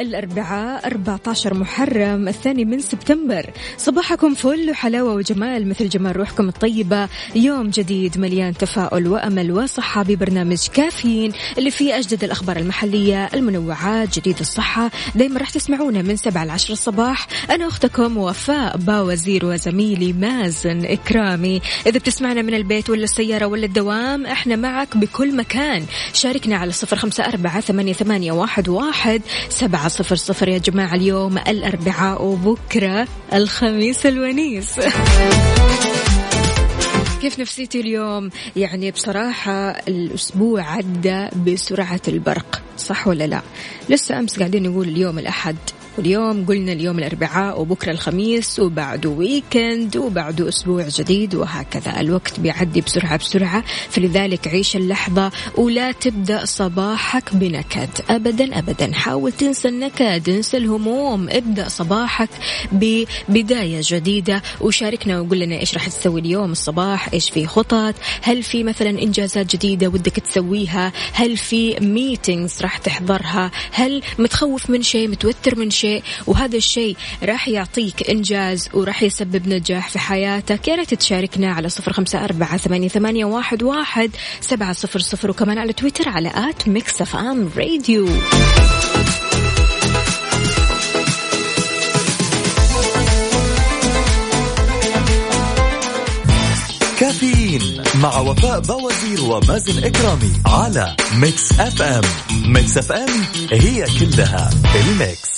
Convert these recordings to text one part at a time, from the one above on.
الأربعاء 14 محرم الثاني من سبتمبر. صباحكم فل وحلاوة وجمال مثل جمال روحكم الطيبة. يوم جديد مليان تفاؤل وأمل وصحة ببرنامج كافيين اللي فيه أجدد الأخبار المحلية المنوعات جديد الصحة. دايما راح تسمعونا من 7 ل 10 الصباح. أنا أختكم وفاء باوزير وزميلي مازن إكرامي. إذا بتسمعنا من البيت ولا السيارة ولا الدوام إحنا معك بكل مكان. شاركنا على صفر خمسة أربعة ثمانية, واحد, واحد سبعة صفر صفر يا جماعة اليوم الأربعاء وبكرة الخميس الونيس. كيف نفسيتي اليوم؟ يعني بصراحة الأسبوع عدى بسرعة البرق صح ولا لا؟ لسه أمس قاعدين نقول اليوم الأحد. واليوم قلنا اليوم الأربعاء وبكرة الخميس وبعده ويكند وبعده أسبوع جديد وهكذا. الوقت بيعدي بسرعة بسرعة. فلذلك عيش اللحظة ولا تبدأ صباحك بنكد. أبدا أبدا. حاول تنسى النكد انسى الهموم. ابدأ صباحك ببداية جديدة وشاركنا وقول لنا إيش راح تسوي اليوم الصباح إيش في خطط هل في مثلا إنجازات جديدة ودك تسويها؟ هل في meetings راح تحضرها؟ هل متخوف من شيء متوتر من شيء؟ شيء وهذا الشيء راح يعطيك إنجاز وراح يسبب نجاح في حياتك. يا ريت تشاركنا على صفر خمسة أربعة ثمانية, ثمانية واحد, واحد سبعة صفر صفر وكمان على تويتر على at Mix FM Radio. كافيين مع وفاء بوازير ومازن إكرامي على Mix FM. Mix FM هي كلها ال mix.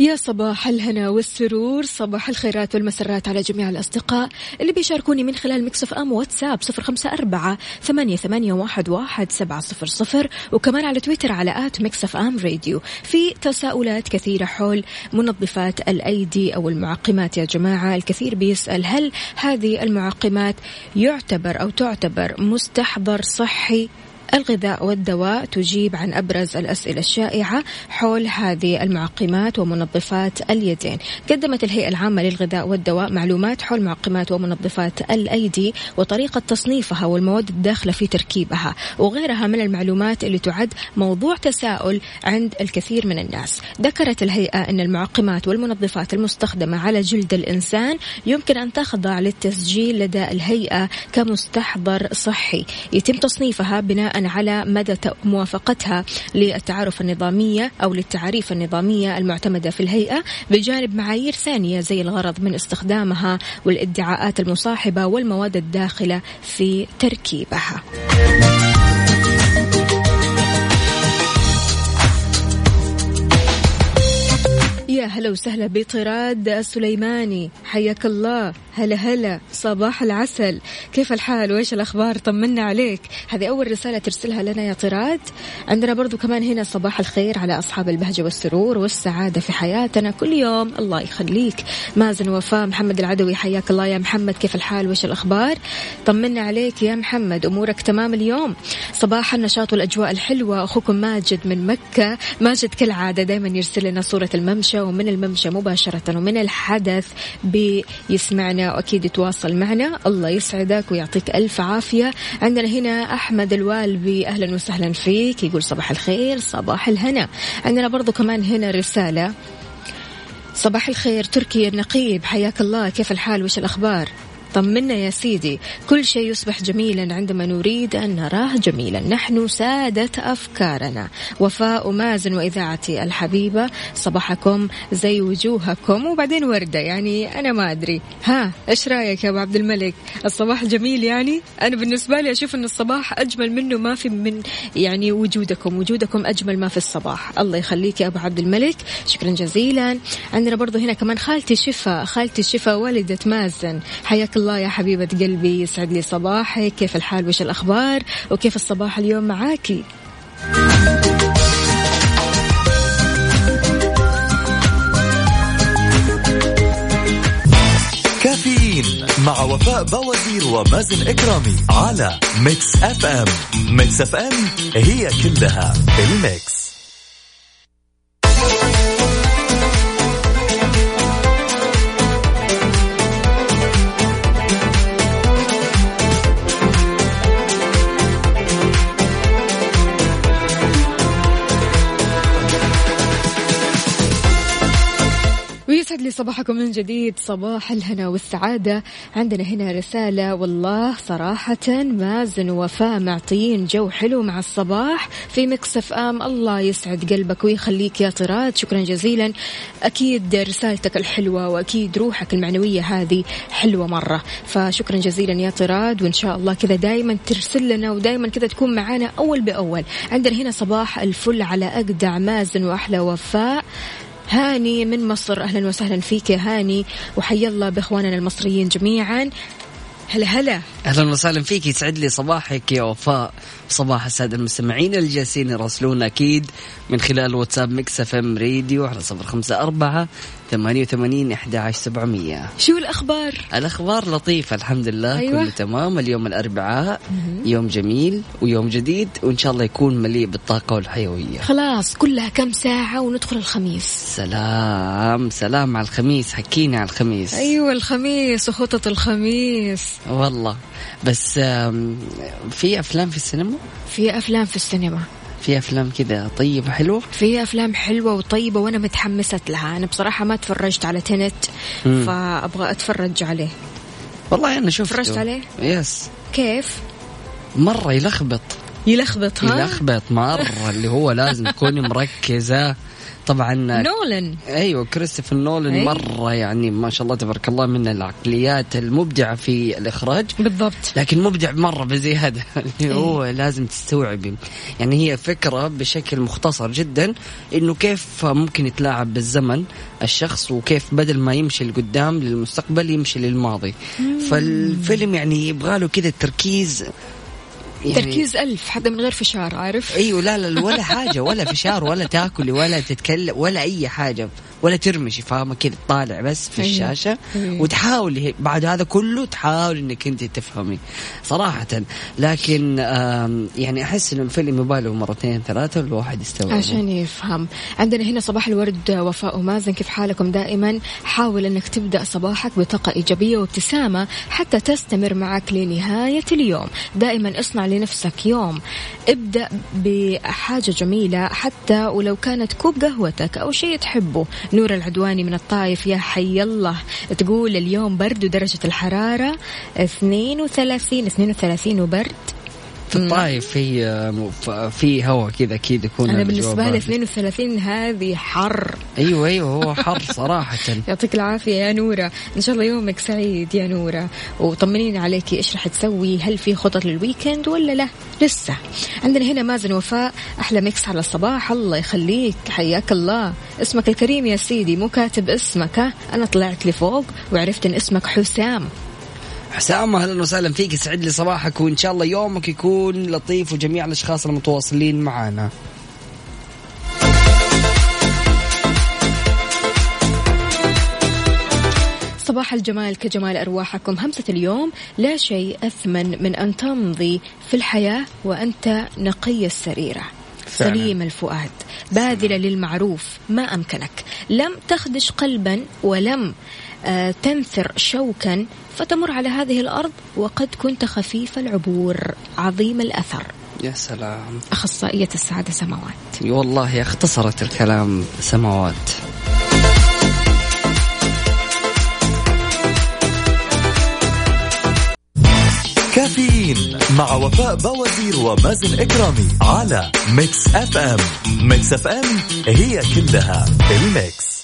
يا صباح الهنا والسرور صباح الخيرات والمسرات على جميع الأصدقاء اللي بيشاركوني من خلال Mix FM واتساب صفر خمسة أربعة ثمانية, ثمانية واحد, واحد سبعة صفر صفر وكمان على تويتر على at Mix FM Radio. في تساؤلات كثيرة حول منظفات الأيدي أو المعقمات يا جماعة الكثير بيسأل هل هذه المعقمات يعتبر أو تعتبر مستحضر صحي؟ الغذاء والدواء تجيب عن أبرز الأسئلة الشائعة حول هذه المعقمات ومنظفات اليدين. قدمت الهيئة العامة للغذاء والدواء معلومات حول معقمات ومنظفات الأيدي وطريقة تصنيفها والمواد الداخلة في تركيبها وغيرها من المعلومات اللي تعد موضوع تساؤل عند الكثير من الناس. ذكرت الهيئة أن المعقمات والمنظفات المستخدمة على جلد الإنسان يمكن أن تخضع للتسجيل لدى الهيئة كمستحضر صحي. يتم تصنيفها بناء على مدى موافقتها للتعارف النظامية أو للتعاريف النظامية المعتمدة في الهيئة بجانب معايير ثانية زي الغرض من استخدامها والادعاءات المصاحبة والمواد الداخلة في تركيبها. يا هلا وسهلا بطراد السليماني حياك الله هلا هلا صباح العسل. كيف الحال؟ وإيش الأخبار؟ طمنا عليك. هذه أول رسالة ترسلها لنا يا طراد. عندنا برضو كمان هنا صباح الخير على أصحاب البهجة والسرور والسعادة في حياتنا كل يوم. الله يخليك. مازن وفاء محمد العدوي حياك الله يا محمد. كيف الحال؟ وإيش الأخبار؟ طمنا عليك يا محمد. أمورك تمام اليوم؟ صباح النشاط والاجواء الحلوة. أخوكم ماجد من مكة. ماجد كالعادة دائما يرسل لنا صورة الممشى ومن الممشى مباشرة ومن الحدث بيسمعنا. وأكيد يتواصل معنا. الله يسعدك ويعطيك ألف عافية. عندنا هنا أحمد الوالبي أهلا وسهلا فيك. يقول صباح الخير صباح الهنا. عندنا برضو كمان هنا رسالة. صباح الخير تركي النقيب. حياك الله. كيف الحال؟ وش الأخبار؟ طمنا يا سيدي. كل شيء يصبح جميلا عندما نريد أن نراه جميلا. نحن سادة أفكارنا. وفاء ومازن وإذاعتي الحبيبة. صباحكم زي وجوهكم وبعدين وردة. يعني أنا ما أدري. ها إيش رأيك يا أبو عبد الملك؟ الصباح جميل يعني؟ أنا بالنسبة لي أشوف أن الصباح أجمل منه ما في من يعني وجودكم. وجودكم أجمل ما في الصباح. الله يخليك يا أبو عبد الملك. شكرا جزيلا. عندنا برضو هنا كمان خالتي شفا. خالتي شفا والدة مازن. حياك الله يا حبيبة قلبي يسعد لي صباحك. كيف الحال؟ وش الأخبار؟ وكيف الصباح اليوم معاكي كافيين مع وفاء بوازير ومازن إكرامي على Mix FM. Mix FM هي كلها ال mix. لي صباحكم من جديد. صباح الهنا والسعادة. عندنا هنا رسالة والله صراحة مازن وفاء معطيين جو حلو مع الصباح في مكسف آم. الله يسعد قلبك ويخليك يا طراد. شكرا جزيلا. أكيد رسالتك الحلوة وأكيد روحك المعنوية هذه حلوة مرة. فشكرا جزيلا يا طراد. وإن شاء الله كذا دايما ترسل لنا ودايما كذا تكون معنا أول بأول. عندنا هنا صباح الفل على أجدع مازن وأحلى وفاء. هاني من مصر. أهلا وسهلا فيك يا هاني وحيا الله بإخواننا المصريين جميعا. هلا هلا. أهلا وسهلا فيك يسعد لي صباحك يا وفاء. صباح السادة المستمعين اللي جالسين يراسلونا أكيد من خلال واتساب Mix FM Radio على صفر خمسة أربعة ثمانية وثمانين أحد عشر سبعمية. شو الأخبار؟ الأخبار لطيفة الحمد لله أيوة. كله تمام اليوم الأربعاء يوم جميل ويوم جديد وإن شاء الله يكون مليء بالطاقة والحيوية. خلاص كلها كم ساعة وندخل الخميس؟ سلام سلام على الخميس حكينا على الخميس. أيوة الخميس وخطط الخميس. والله بس في أفلام في السينما؟ في أفلام في السينما في أفلام كذا طيبة حلوة في أفلام حلوة وطيبة وأنا متحمسة لها أنا بصراحة ما تفرجت على تنت مم. فأبغى أتفرج عليه والله أنا شفته تفرجت عليه؟ يس كيف؟ مرة يلخبط يلخبط ها؟ يلخبط مرة اللي هو لازم تكوني مركزة طبعا نولن. أيوه كريستوفر نولان أي. مرة يعني ما شاء الله تبارك الله من العقليات المبدعة في الإخراج. بالضبط. لكن مبدع مرة بزياده اللي هو لازم تستوعبي. يعني هي فكرة بشكل مختصر جدا إنه كيف ممكن يتلاعب بالزمن الشخص وكيف بدل ما يمشي لقدام للمستقبل يمشي للماضي. فالفيلم يعني يبغى له كذا تركيز يعني تركيز ألف حتى من غير فشار عارف؟ أيوه لا لا ولا حاجة ولا فشار ولا تاكلي ولا تتكلم ولا أي حاجة ولا ترمشي فاهمه كذا طالع بس في أيوة. الشاشة. أيوة. وتحاولي هيك- بعد هذا كله تحاولي إنك أنت تفهمي. صراحة. لكن يعني أحس إنه الفيلم يباله مرتين ثلاثة الواحد يستوعب. عشان يفهم. عندنا هنا صباح الورد وفاء ومازن كيف حالكم دائما؟ حاول إنك تبدأ صباحك بطاقة إيجابية وابتسامة حتى تستمر معك لنهاية اليوم. دائما اصنع لنفسك يوم. ابدأ بحاجة جميلة حتى ولو كانت كوب قهوتك أو شيء تحبه. نور العدواني من الطايف يا حي الله. تقول اليوم برد ودرجه الحرارة 32 32 وبرد. في الطايف في في هواء كذا أكيد يكون أنا بالنسبة لي بارد. 32 هذه حر. أيوه أيوه هو حر صراحة. يعطيك العافية يا نورة. إن شاء الله يومك سعيد يا نورة. وطمنيني عليكي إيش رح تسوي هل في خطط لل weekend ولا لا؟ لسه. عندنا هنا مازن وفاء أحلى mix على الصباح. الله يخليك حياك الله. اسمك الكريم يا سيدي مو كاتب اسمك ها؟ أنا طلعت لفوق وعرفت إن اسمك حسام. حسام أهلا وسهلا فيك يسعد لي صباحك وإن شاء الله يومك يكون لطيف وجميع الأشخاص المتواصلين معنا صباح الجمال كجمال أرواحكم. همسة اليوم لا شيء أثمن من أن تمضي في الحياة وأنت نقي السريرة. فعلا. سليم الفؤاد باذلة للمعروف ما أمكنك. لم تخدش قلبا ولم تنثر شوكا فتمر على هذه الأرض وقد كنت خفيف العبور عظيم الأثر. يا سلام. أخصائية السعادة سماوات. والله اختصرت الكلام سماوات. كافيين مع وفاء بوازير ومازن إكرامي على Mix FM. Mix FM هي كلها ال mix.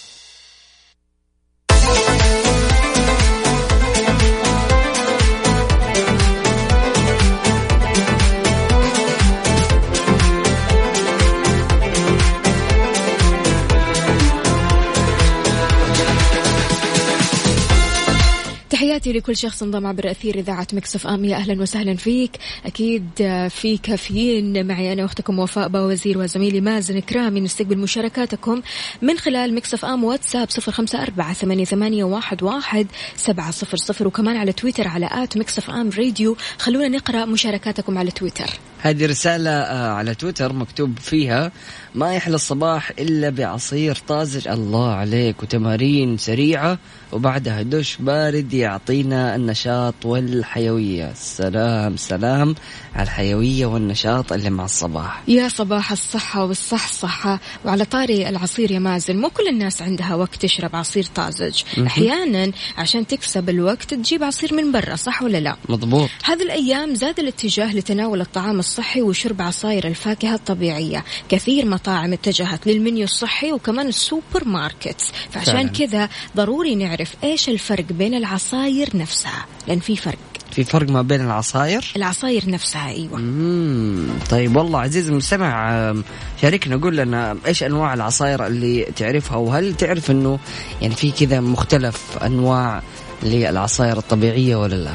تحياتي لكل شخص انضم عبر أثير إذاعة Mix FM. يا أهلا وسهلا فيك. أكيد في كافيين معي أنا أختكم وفاء باوزير وزميلي مازن إكرامي نستقبل مشاركاتكم من خلال Mix FM واتساب صفر خمسة أربعة ثمانية, واحد سبعة صفر صفر. وكمان على تويتر على at Mix FM Radio. خلونا نقرأ مشاركاتكم على تويتر. هذه رسالة آه، على تويتر مكتوب فيها ما يحلى الصباح إلا بعصير طازج. الله عليك وتمارين سريعة وبعدها دش بارد يعطينا النشاط والحيوية. سلام سلام على الحيوية والنشاط اللي مع الصباح. يا صباح الصحة والصحصحة وعلى طاري العصير يا مازن. مو كل الناس عندها وقت تشرب عصير طازج. أحيانا عشان تكسب الوقت تجيب عصير من برا صح ولا لا؟ مضبوط. هذه الأيام زاد الاتجاه لتناول الطعام الصحي وشرب عصائر الفاكهة الطبيعية. كثير مطاعم اتجهت للمنيو الصحي وكمان السوبر ماركت فعشان كذا ضروري نعرف إيش الفرق بين العصاير نفسها لأن في فرق. في فرق ما بين العصاير؟ العصاير نفسها أيوة. مم. طيب والله عزيزي المستمع شاركنا قول لنا إيش أنواع العصاير اللي تعرفها وهل تعرف إنه يعني في كذا مختلف أنواع للعصاير الطبيعية ولا لا؟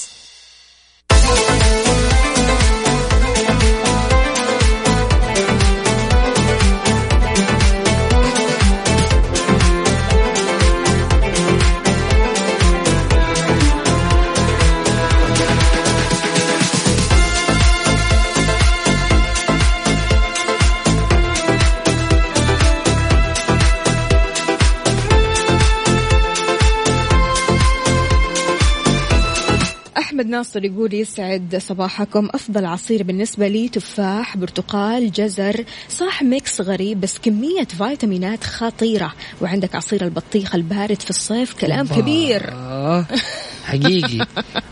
ناصر يقول يسعد صباحكم. أفضل عصير بالنسبة لي تفاح برتقال جزر صح mix غريب بس كمية فيتامينات خطيرة. وعندك عصير البطيخ البارد في الصيف كلام كبير. آه حقيقي.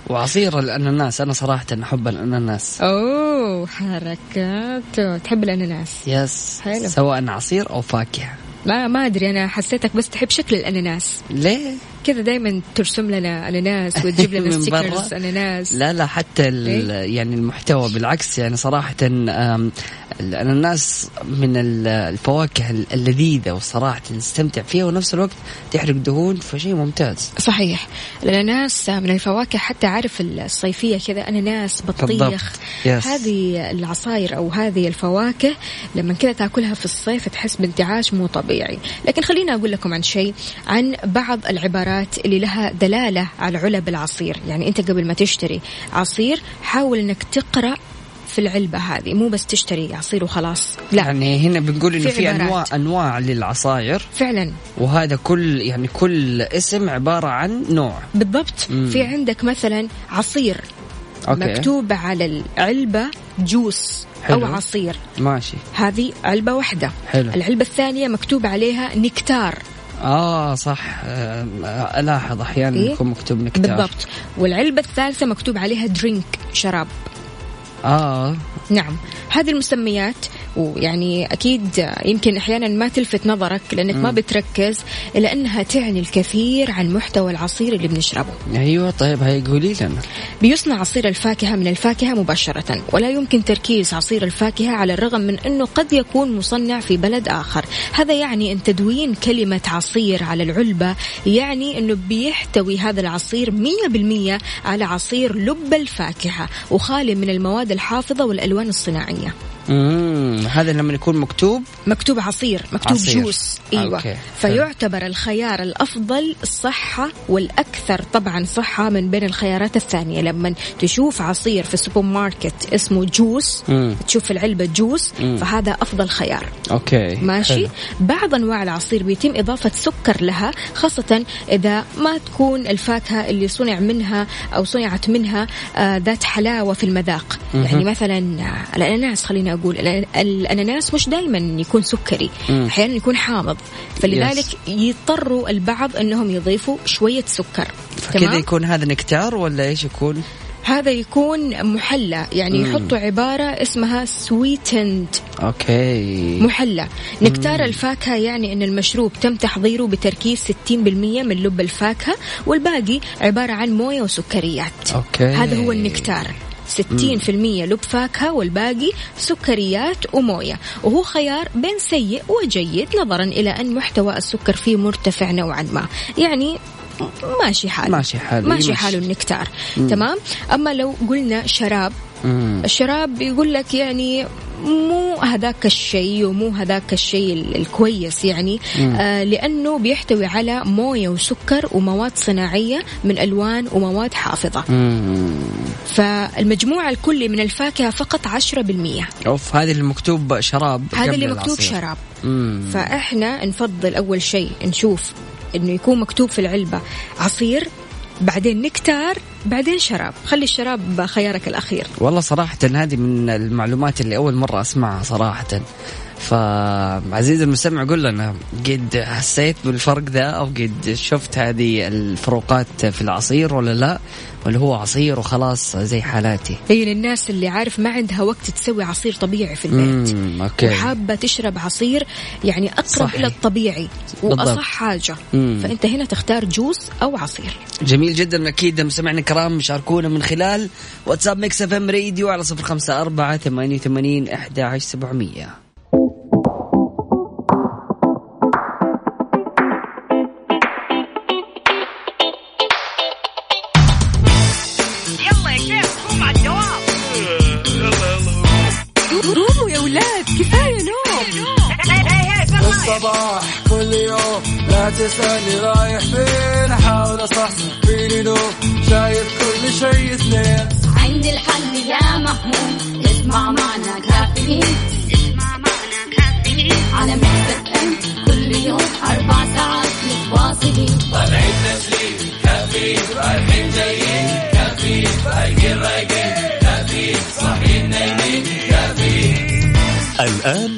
وعصير الأناناس. أنا صراحة أحب الأناناس. أوه حركات. تحب الأناناس؟ yes. حلو. سواء عصير أو فاكهة. ما ما أدري. أنا حسيتك بس تحب شكل الأناناس. ليه؟ كذا دايما ترسم لنا أناناس وتجيب لنا من برا؟ ستيكرز أناناس. لا لا حتى ال- يعني المحتوى. بالعكس يعني صراحة آم، الأناناس من ال- الفواكه ال- اللذيذة وصراحة نستمتع فيها ونفس الوقت تحرق دهون فشيء ممتاز. صحيح. الأناناس من الفواكه حتى عارف الصيفية كذا أناناس بطيخ. هذه العصاير أو هذه الفواكه لما كذا تأكلها في الصيف تحس بانتعاش مو طبيعي. لكن خليني أقول لكم عن شيء عن بعض العبارات اللي لها دلاله على علب العصير. يعني انت قبل ما تشتري عصير حاول انك تقرأ في العلبة هذه. مو بس تشتري عصير وخلاص لا. يعني هنا بنقول إنه في في أنواع عبارات. أنواع للعصاير. فعلا. وهذا كل يعني كل اسم عبارة عن نوع. بالضبط. مم. في عندك مثلا عصير أوكي. مكتوب على العلبة جوس أو حلو. عصير. ماشي. هذه علبة واحدة. حلو. العلبة الثانية مكتوب عليها نكتار. آه صح. آه ألاحظ أحيانا إيه؟ يكون مكتوب نكتار بالضبط. والعلبة الثالثة مكتوب عليها درينك شراب. آه. نعم. هذه المسميات ويعني أكيد يمكن أحيانا ما تلفت نظرك لأنك ما بتركز إلا أنها تعني الكثير عن محتوى العصير اللي بنشربه. أيوة طيب هاي قولي لنا. بيصنع عصير الفاكهة من الفاكهة مباشرة ولا يمكن تركيز عصير الفاكهة على الرغم من أنه قد يكون مصنع في بلد آخر. هذا يعني أن تدوين كلمة عصير على العلبة يعني أنه بيحتوي هذا العصير 100% على عصير لب الفاكهة وخالي من المواد الحافظة والألوان الصناعية. امم هذا لما يكون مكتوب؟ مكتوب عصير مكتوب عصير. juice. أيوه. okay. فيعتبر الخيار الأفضل صحه والأكثر طبعا صحة من بين الخيارات الثانية. لما تشوف عصير في السوبر ماركت اسمه juice مم. تشوف العلبة juice فهذا أفضل خيار. okay. ماشي؟ حلو. بعض أنواع العصير بيتم إضافة سكر لها خاصة إذا ما تكون الفاكهة اللي صنع منها أو صنعت منها آه ذات حلاوة في المذاق. يعني مثلا الأناناس خليني أقول الأناناس مش دائما يكون سكري أحيانا يكون حامض. فلذلك يضطروا البعض إنهم يضيفوا شوية سكر. فكذا يكون هذا نكتار ولا إيش يكون؟ هذا يكون محلى يعني يحطوا عبارة اسمها sweetened Okay. محلى. نكتار الفاكهة يعني أن المشروب تم تحضيره بتركيز 60% من لب الفاكهة والباقي عبارة عن موية وسكريات. Okay. هذا هو النكتار. 60% لب فاكهة والباقي سكريات وموية. وهو خيار بين سيء وجيد نظرا إلى أن محتوى السكر فيه مرتفع نوعا ما. يعني ماشي حاله ماشي حاله، ماشي. حاله النكتار. تمام؟ أما لو قلنا شراب مم. الشراب يقول لك يعني مو هذاك الشيء ومو هذاك الشيء ال- الكويس يعني آه لأنه بيحتوي على موية وسكر ومواد صناعية من ألوان ومواد حافظة مم. فالمجموع الكلي من الفاكهة فقط 10% أوف هذه اللي مكتوب شراب هذا اللي مكتوب العصير. شراب مم. فإحنا نفضل أول شيء نشوف إنه يكون مكتوب في العلبة عصير بعدين نكتار بعدين شراب. خلي الشراب خيارك الأخير. والله صراحة هذه من المعلومات اللي أول مرة أسمعها صراحة. فعزيزي المستمع قل لنا قد حسيت بالفرق ذا أو قد شفت هذه الفروقات في العصير ولا لا ولا هو عصير وخلاص زي حالاتي هي للناس اللي عارف ما عندها وقت تسوي عصير طبيعي في البيت Okay. وحابة تشرب عصير يعني أقرب صحي. إلى الطبيعي وأصح بالضبط. حاجة مم. فأنت هنا تختار juice أو عصير جميل جدا أكيد مستمعنا الكرام شاركونا من خلال واتساب Mix FM Radio على 054 88 11 700 تسألني رايح فين؟ أحاول أصحصح فيني لو شايف كل شيء اثنين. عندي الحل يا محمود اسمع معنا كافيين. اسمع معنا كافيين. على مكتب أم كل يوم أربع ساعات متواصلين. طالعين تسليم كافيين. رايحين جايين. كافيين. فايقين رايقين. كافيين. صاحيين نايمين. كافيين. الآن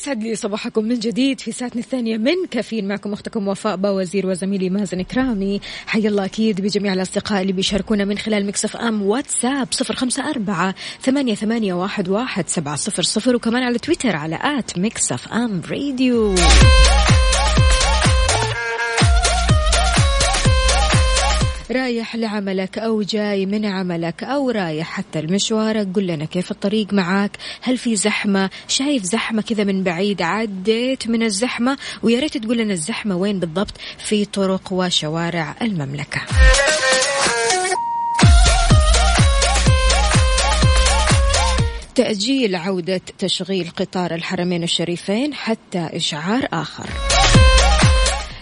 ويسعد لي صباحكم من جديد في ساعتنا الثانية من كافيين. معكم أختكم وفاء باوزير وزميلي مازن كرامي حي الله أكيد بجميع الأصدقاء اللي بيشاركونا من خلال Mix FM واتساب صفر خمسة أربعة ثمانية, ثمانية واحد, واحد سبعة صفر صفر وكمان على تويتر على at Mix FM Radio. رايح لعملك أو جاي من عملك أو رايح حتى لمشوارك قل لنا كيف الطريق معاك؟ هل في زحمة؟ شايف زحمة كذا من بعيد؟ عديت من الزحمة ويا ريت تقول لنا الزحمة وين بالضبط؟ في طرق وشوارع المملكة. تأجيل عودة تشغيل قطار الحرمين الشريفين حتى إشعار آخر.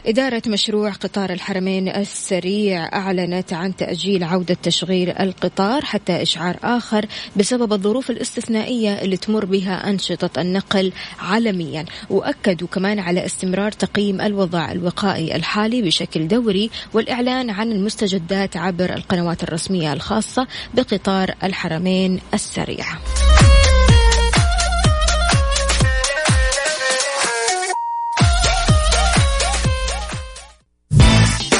إدارة مشروع قطار الحرمين السريع أعلنت عن تأجيل عودة تشغيل القطار حتى إشعار آخر بسبب الظروف الاستثنائية اللي تمر بها أنشطة النقل عالميا. وأكدوا كمان على استمرار تقييم الوضع الوقائي الحالي بشكل دوري والإعلان عن المستجدات عبر القنوات الرسمية الخاصة بقطار الحرمين السريع.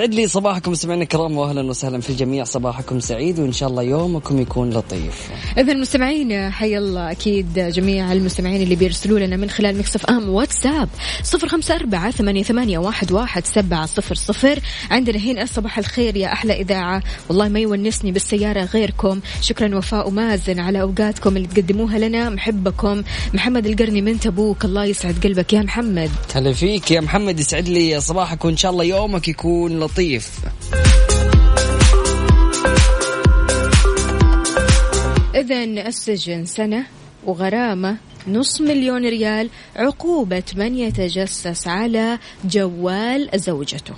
سعد لي صباحكم سمعنا الكرام واهلا وسهلا في الجميع صباحكم سعيد وإن شاء الله يومكم يكون لطيف. إذا المستمعين حي الله أكيد جميع المستمعين اللي بيرسلوا لنا من خلال مكسف أم واتساب. صفر خمسة أربعة ثمانية, ثمانية واحد, واحد سبعة صفر صفر. عندنا هنا صباح الخير يا أحلى إذاعة. والله ما يونسني بالسيارة غيركم. شكرا وفاء ومازن على أوقاتكم اللي تقدموها لنا. محبكم محمد القرني من تبوك. الله يسعد قلبك يا محمد. هلا فيك يا محمد يسعد لي صباحك وإن شاء الله يومك يكون لطيف. إذا السجن سنة وغرامة نص مليون ريال عقوبة من يتجسس على جوال زوجته.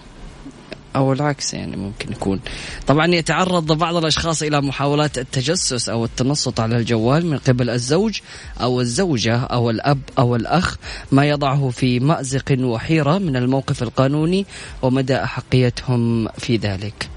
أو العكس يعني ممكن يكون. طبعا يتعرض بعض الأشخاص إلى محاولات التجسس أو التنصت على الجوال من قبل الزوج أو الزوجة أو الأب أو الأخ ما يضعه في مأزق وحيرة من الموقف القانوني ومدى أحقيتهم في ذلك.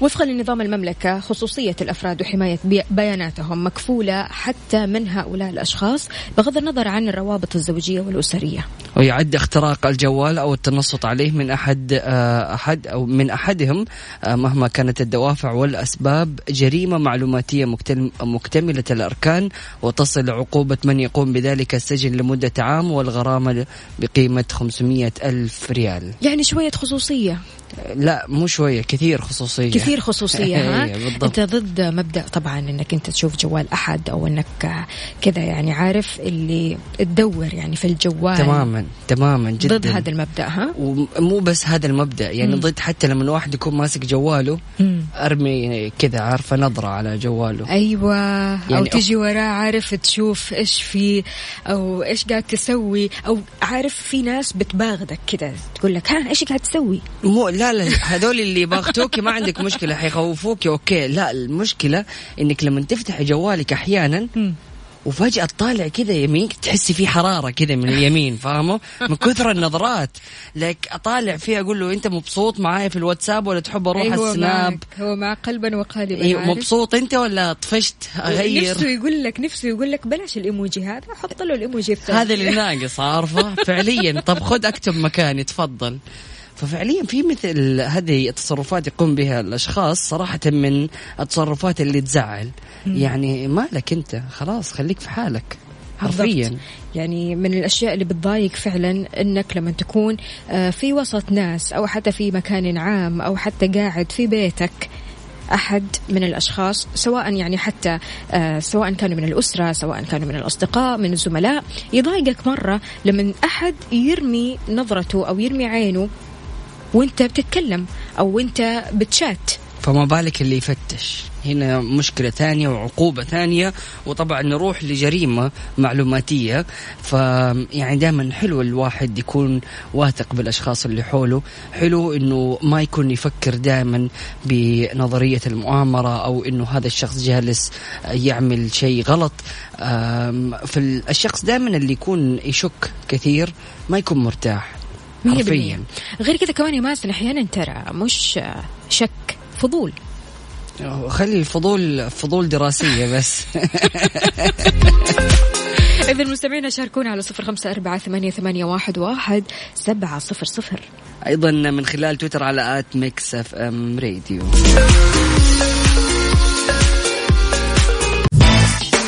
وفقا لنظام المملكة خصوصية الأفراد وحماية بي- بياناتهم مكفولة حتى من هؤلاء الأشخاص بغض النظر عن الروابط الزوجية والأسرية. ويعد اختراق الجوال أو التنصت عليه من أحد آه، أحد أو من أحدهم آه، مهما كانت الدوافع والأسباب جريمة معلوماتية مكتل- مكتملة الأركان وتصل عقوبة من يقوم بذلك السجن لمدة عام والغرامة بقيمة 500 ألف ريال. يعني شوية خصوصية. لا مو شوية كثير خصوصية. كثير خصوصية ها؟ إيه، بالضبط. أنت ضد مبدأ طبعا أنك أنت تشوف جوال أحد أو أنك كذا يعني عارف اللي تدور يعني في الجوال. تماما تماما جدا. ضد هذا المبدأ ها؟ ومو بس هذا المبدأ يعني مم. ضد حتى لما واحد يكون ماسك جواله مم. أرمي كذا عارفة نظرة على جواله. أو يعني تجي وراه عارف تشوف إيش في أو إيش قاعد تسوي أو عارف في ناس بتباغتك كذا تقول لك ها إيش قاعد تسوي؟ مو لا لا هذول اللي باغتوكي ما عندك مشكلة حيخوفوكي okay. لا المشكلة إنك لما تفتحي جوالك أحيانا وفجأة تطالع كذا يمينك تحسي في حرارة كذا من اليمين فاهمة؟ من كثر النظرات. لك أطالع فيه أقول له أنت مبسوط معاي في الواتساب ولا تحب أروح أيوة السناب؟ معك. هو مع قلبا وقالبا أيوة؟ مبسوط أنت ولا طفشت؟ أغير؟ نفسه يقول لك نفسه يقول لك بلاش الإيموجي هذا حط له الإيموجي الثاني. هذا اللي ناقص عارفة؟ فعليا. طب خذ أكتب مكاني تفضل. ففعليا في مثل هذه التصرفات يقوم بها الأشخاص صراحة من التصرفات اللي تزعل. يعني مالك أنت؟ خلاص خليك في حالك. حرفيا. يعني من الأشياء اللي بتضايق فعلا إنك لما تكون آه، في وسط ناس أو حتى في مكان عام أو حتى قاعد في بيتك أحد من الأشخاص سواء يعني حتى آه، سواء كانوا من الأسرة سواء كانوا من الأصدقاء من الزملاء يضايقك مرة لما أحد يرمي نظرته أو يرمي عينه وانت بتتكلم أو انت بتشات. فما بالك اللي يفتش. هنا مشكلة ثانية وعقوبة ثانية وطبعا نروح لجريمة معلوماتية. فيعني دائما حلو الواحد يكون واثق بالأشخاص اللي حوله. حلو أنه ما يكون يفكر دائما بنظرية المؤامرة أو أنه هذا الشخص جالس يعمل شيء غلط. فالشخص دائما اللي يكون يشك كثير ما يكون مرتاح. حرفيا. غير كذا كمان يا مازن أحيانا ترى مش شك فضول. خلي الفضول فضول دراسية بس. إذا المستمعين شاركونا على صفر خمسة أربعة ثمانية, ثمانية واحد, واحد سبعة صفر صفر. أيضا من خلال تويتر على at Mix FM Radio.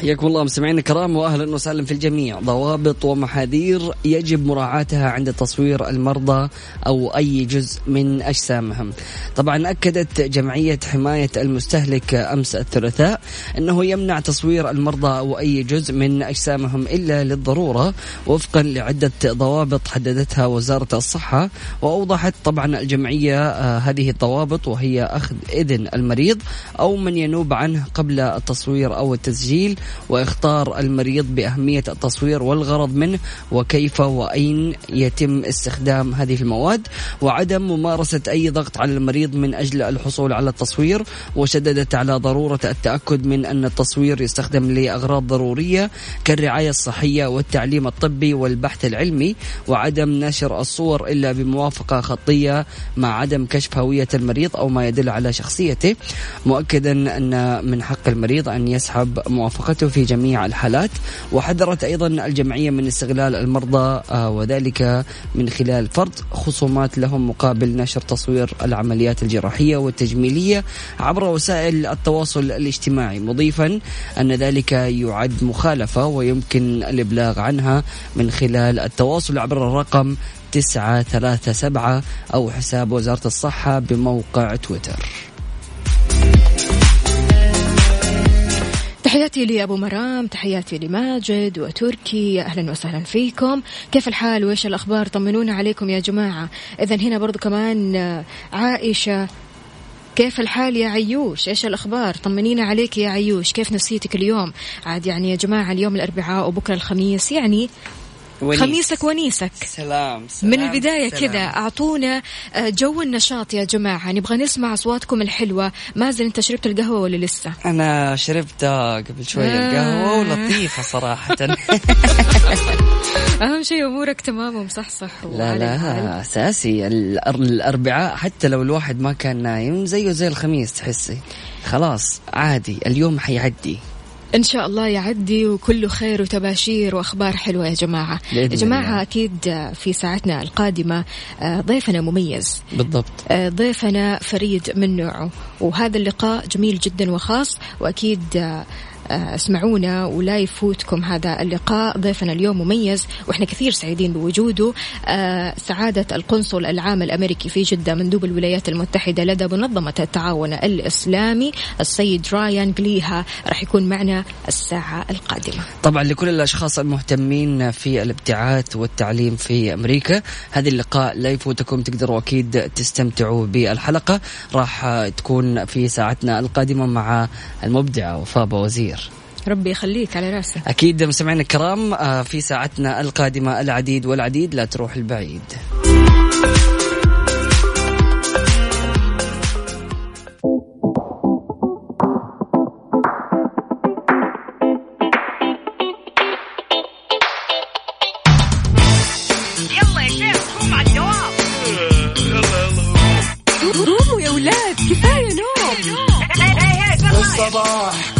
حياكم الله مستمعينا الكرام واهلا وسهلا في الجميع. ضوابط ومحاذير يجب مراعاتها عند تصوير المرضى أو أي جزء من أجسامهم. طبعا أكدت جمعية حماية المستهلك أمس الثلاثاء إنه يمنع تصوير المرضى أو أي جزء من أجسامهم إلا للضرورة. وفقا لعدة ضوابط حددتها وزارة الصحة وأوضحت طبعا الجمعية آه، هذه الضوابط وهي أخذ إذن المريض أو من ينوب عنه قبل التصوير أو التسجيل. واختار المريض بأهمية التصوير والغرض منه وكيف وأين يتم استخدام هذه المواد وعدم ممارسة أي ضغط على المريض من أجل الحصول على التصوير وشددت على ضرورة التأكد من أن التصوير يستخدم لأغراض ضرورية كالرعاية الصحية والتعليم الطبي والبحث العلمي وعدم نشر الصور إلا بموافقة خطية مع عدم كشف هوية المريض أو ما يدل على شخصيته مؤكدا أن من حق المريض أن يسحب موافقته في جميع الحالات وحذرت أيضا الجمعية من استغلال المرضى آه، وذلك من خلال فرض خصومات لهم مقابل نشر تصوير العمليات الجراحية والتجميلية عبر وسائل التواصل الاجتماعي. مضيفا أن ذلك يعد مخالفة ويمكن الإبلاغ عنها من خلال التواصل عبر الرقم تسعة ثلاثة سبعة أو حساب وزارة الصحة بموقع تويتر. تحياتي لأبو مرام تحياتي لماجد وتركي أهلا وسهلا فيكم. كيف الحال؟ وإيش الأخبار؟ طمنونا عليكم يا جماعة. إذا هنا برضو كمان آه، عائشة. كيف الحال يا عيوش؟ إيش الأخبار؟ طمنينا عليك يا عيوش. كيف نفسيتك اليوم؟ عاد يعني يا جماعة اليوم الأربعاء وبكرة الخميس يعني ونيس. خميسك ونيسك. سلام, سلام من البداية. كذا أعطونا آه، جو النشاط يا جماعة. نبغى نسمع أصواتكم الحلوة. مازن أنت شربت القهوة ولا لسه؟ أنا شربت قبل شوية آه. القهوة ولطيفة صراحة. أهم شيء أمورك تمام ومصحصح لا. لا أساسي. الأر- الأربعاء حتى لو الواحد ما كان نايم زيه زي الخميس تحسي. خلاص عادي. اليوم حيعدي. إن شاء الله يعدي وكله خير وتباشير وأخبار حلوة يا جماعة. بإذن يا جماعة الله. أكيد في ساعتنا القادمة آه، ضيفنا مميز. بالضبط. آه، ضيفنا فريد من نوعه. وهذا اللقاء جميل جدا وخاص وأكيد آه، آه، اسمعونا ولا يفوتكم هذا اللقاء. ضيفنا اليوم مميز وإحنا كثير سعيدين بوجوده. آه، سعادة القنصل العام الأمريكي في جدة مندوب الولايات المتحدة لدى منظمة التعاون الإسلامي السيد رايان جليها راح يكون معنا الساعة القادمة. طبعا لكل الأشخاص المهتمين في الابتعاث والتعليم في أمريكا هذه اللقاء لا يفوتكم تقدروا أكيد تستمتعوا بالحلقة. راح تكون في ساعتنا القادمة مع المبدعه وفاء وزير. ربي يخليك على راسك. أكيد مستمعينا الكرام آه، في ساعتنا القادمة العديد والعديد لا تروح البعيد. قوموا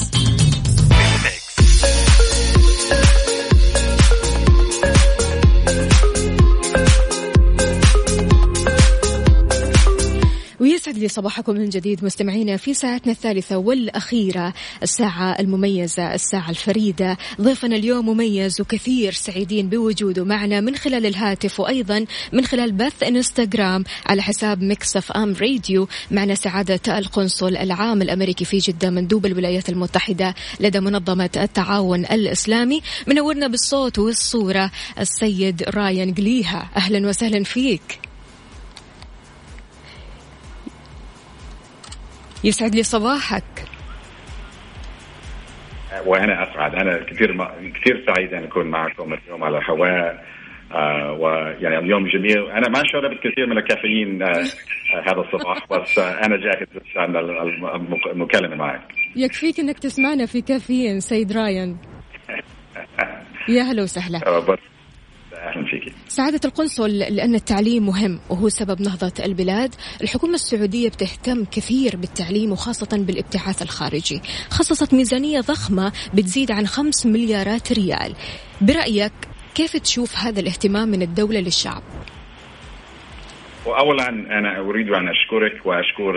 لي صباحكم من جديد مستمعينا في ساعتنا الثالثة والأخيرة الساعة المميزة الساعة الفريدة. ضيفنا اليوم مميز وكثير سعيدين بوجوده معنا من خلال الهاتف وأيضا من خلال بث إنستغرام على حساب مكسف أم راديو معنا سعادة القنصل العام الأمريكي في جدة مندوب الولايات المتحدة لدى منظمة التعاون الإسلامي. منورنا بالصوت والصورة السيد رايان جليها. أهلا وسهلا فيك. يسعد لي صباحك. وأنا أسعد. أنا كثير ما كثير سعيد أن أكون معكم اليوم على الهواء. آه ويعني اليوم جميل. أنا ما شربت كثير من الكافيين آه آه هذا الصباح بس آه أنا جاهز عشان المكالمة معك. يكفيك إنك تسمعنا في كافيين سيد راين يا هلا وسهلا. آه، أهلا فيك سعادة القنصل لأن التعليم مهم وهو سبب نهضة البلاد. الحكومة السعودية بتهتم كثير بالتعليم وخاصة بالابتعاث الخارجي. خصصت ميزانية ضخمة بتزيد عن خمس مليارات ريال. برأيك كيف تشوف هذا الاهتمام من الدولة للشعب؟ واولا أنا أريد أن أشكرك وأشكر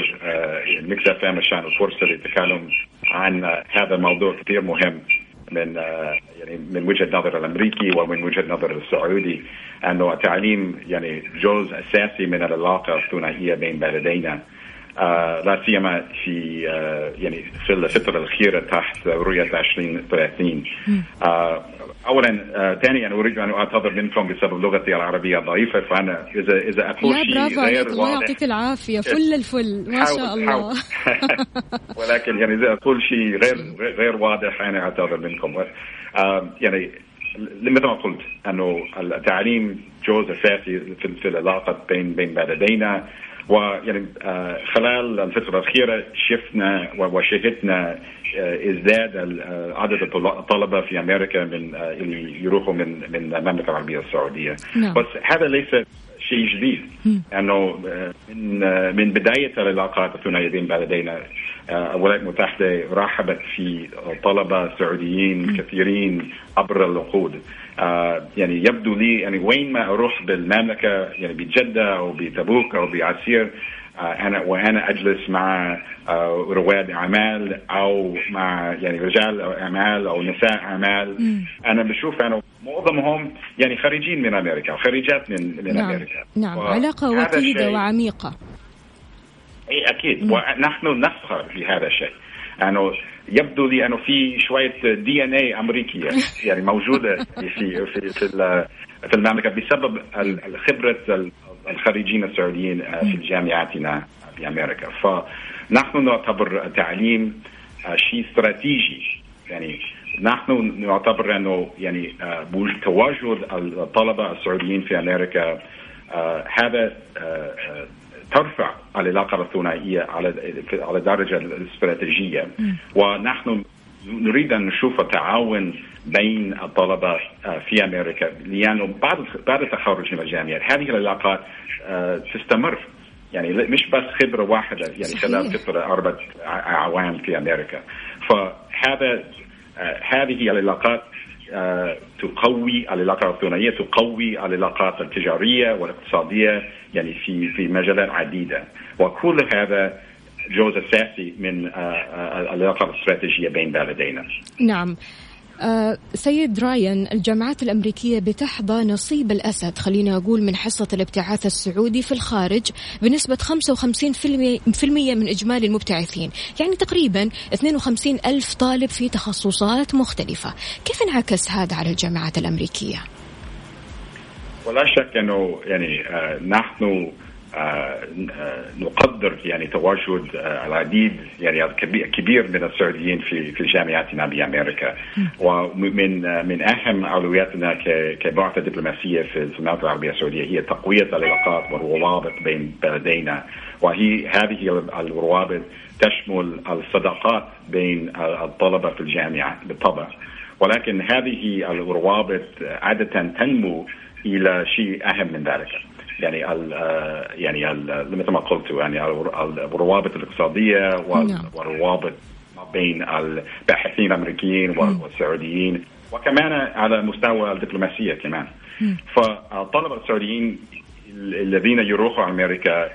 Mix FM الفرصه للتكلم عن هذا الموضوع كثير مهم. من يعني من وجهة نظر الأمريكي ومن وجهة نظر السعودي أنه التعليم يعني جزء أساسي من العلاقة الثنائية بين بلدينا. آه لا سيما في آه يعني في الفترة الأخيرة تحت رؤية 2030 آه اولا آه ثانيا أريد أن أعتذر منكم بسبب لغتي العربية ضعيفه فأنا اذا إذا أقول شيء برافو عليك. الله يعطيك العافية. فل الفل. ما شاء الله. ولكن يعني إذا أقول شيء غير غير واضح أنا أعتذر منكم. آه، يعني مثل ما قلت أنه التعليم جزء اساسي في في العلاقة بين بين بلدينا. ويعني آه، خلال الفترة الأخيرة شفنا وشهدنا آه، إزداد آه، عدد الطل- الطلبة في أمريكا من اللي يروحوا من من المملكة العربية السعودية. نعم. بس هذا ليس شيء جديد. انه من من بداية العلاقات الثنائية بين بلدينا الولايات المتحده رحبت في طلبة سعوديين كثيرين عبر العقود. آه، يعني يبدو لي يعني وين ما أروح بالمملكة يعني بجدة أو بتبوك أو بعسير آه، أنا وأنا أجلس مع آه، رواد أعمال أو مع يعني رجال أعمال أو نساء أعمال. أنا بشوف أنه معظمهم يعني خريجين من أمريكا وخريجات من من نعم أمريكا. نعم وطيدة شيء- وعميقة. اي أكيد. ونحن نفخر بهذا الشيء. أنه يبدو لي أنه في شوية دي ان اي أمريكية. يعني موجودة في في في في المملكة بسبب ال- الخريجين السعوديين آه، في جامعاتنا في أمريكا. فنحن نعتبر التعليم آه، شيء استراتيجي. يعني نحن نعتبر أنه يعني آه، تواجد الطلبة السعوديين في أمريكا هذا ترفع العلاقة الثنائية على على الدرجه الاستراتيجية. ونحن نريد أن نشوف التعاون بين الطلبة آه، في أمريكا. لأنه بعد بعد التخرج من الجامعات هذه العلاقات آه، تستمر. يعني مش بس خبرة واحدة يعني. خلال فتره أربع اعوام في أمريكا. فهذا آه، هذه العلاقات تقوي العلاقة الثنائيه تقوي العلاقات التجارية والاقتصادية يعني في في مجالات عديدة وكل هذا جزء اساسي من آه، آه، العلاقة الاستراتيجية بين بلدينا. نعم آه سيد راين الجامعات الأمريكية بتحظى نصيب الأسد. خلينا أقول من حصة الابتعاث السعودي في الخارج بنسبة 55% من إجمالي المبتعثين. يعني تقريبا 52 ألف طالب في تخصصات مختلفة. كيف انعكس هذا على الجامعات الأمريكية؟ ولا شك إنه يعني آه، نحن آه، آه، نقدر يعني تواجد آه، العديد يعني كبير من السعوديين في في جامعاتنا بأمريكا. ومن آه، من أهم أولوياتنا ك- كبعثة دبلوماسية في في المملكه العربية السعودية هي تقوية العلاقات والروابط بين بلدينا. وهي هذه الروابط تشمل الصداقات بين الطلبة في الجامعة بالطبع. ولكن هذه الروابط عادة تنمو إلى شيء أهم من ذلك. يعني ال يعني ال مثل ما قلت يعني ال- الروابط الاقتصادية نعم. والروابط ما بين الباحثين الأمريكيين وال- والسعوديين وكمان على مستوى الدبلوماسية كمان. فالطلبه السعوديين الذين يروحوا أمريكا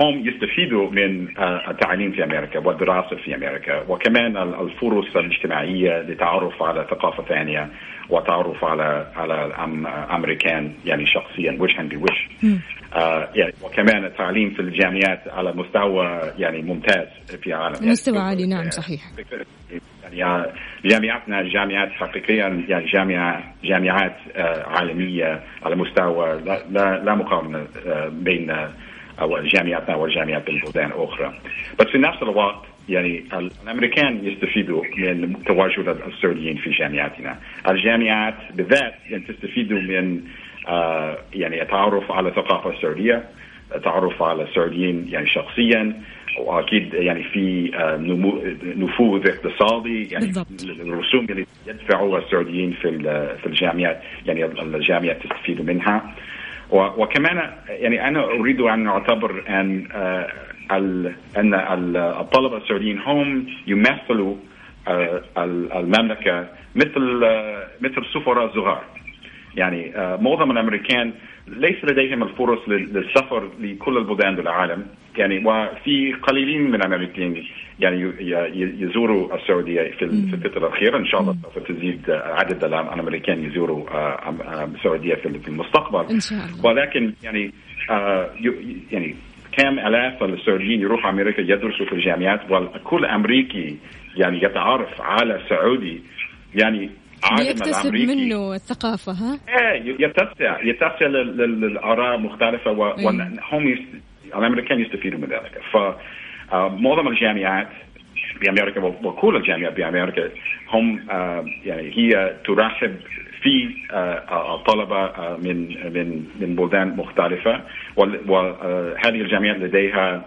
هم يستفيدوا من آه، التعليم في أمريكا والدراسة في أمريكا وكمان ال- الفرص الاجتماعية للتعرف على ثقافة ثانية وتعرف على على الأم- أمريكان يعني شخصيا وجها بوجه. آه يعني وكمان التعليم في الجامعات على مستوى يعني ممتاز في العالم. يعني مستوى عالي، نعم، صحيح. يعني جامعاتنا جامعات حقيقيا يعني جامعة جامعات آه، عالمية على مستوى لا لا, لا مقارنة آه، بين أو جامعاتنا والجامعات البلدان الأخرى بس في نفس الوقت يعني الأمريكان يستفيدوا من تواجد السعوديين في جامعاتنا الجامعات بالذات يعني تستفيدوا من آه، يعني التعرف على الثقافة السعودية التعرف على السعوديين يعني شخصيا وأكيد يعني في آه، نمو نفوذ اقتصادي يعني بالضبط. الرسوم اللي يدفعوها السعوديين في في الجامعات. يعني الجامعات تستفيد منها. وكمان يعني أنا أريد أن أعتبر أن آه، أن ال- الطلبة السعوديين هم يمثلوا آه، ال- المملكة مثل آه، مثل سفراء صغار يعني معظم الأمريكان ليس لديهم الفرص لل- للسفر لكل البلدان بالعالم. يعني وفي قليلين من الامريكان يعني يزوروا السعودية في ال- في الفترة الأخيرة. إن شاء الله سوف تزيد عدد الامريكان يزوروا آه، آه، السعودية في المستقبل. إن شاء الله. ولكن يعني آه، يعني كم آلاف السعوديين يروحوا أمريكا يدرسوا في الجامعات وكل أمريكي يعني يتعرف على سعودي يعني الأمريكي. منه الثقافة ها؟ إيه يتسع يتسع لل- لل- للآراء مختلفة و- أيوة. وهم يست... الأمريكان يستفيدوا من ذلك. ف معظم الجامعات بامريكا وكل الجامعات بامريكا هم يعني هي ترحب في الطلبه آه، من من من بلدان مختلفه وهذه الجامعات لديها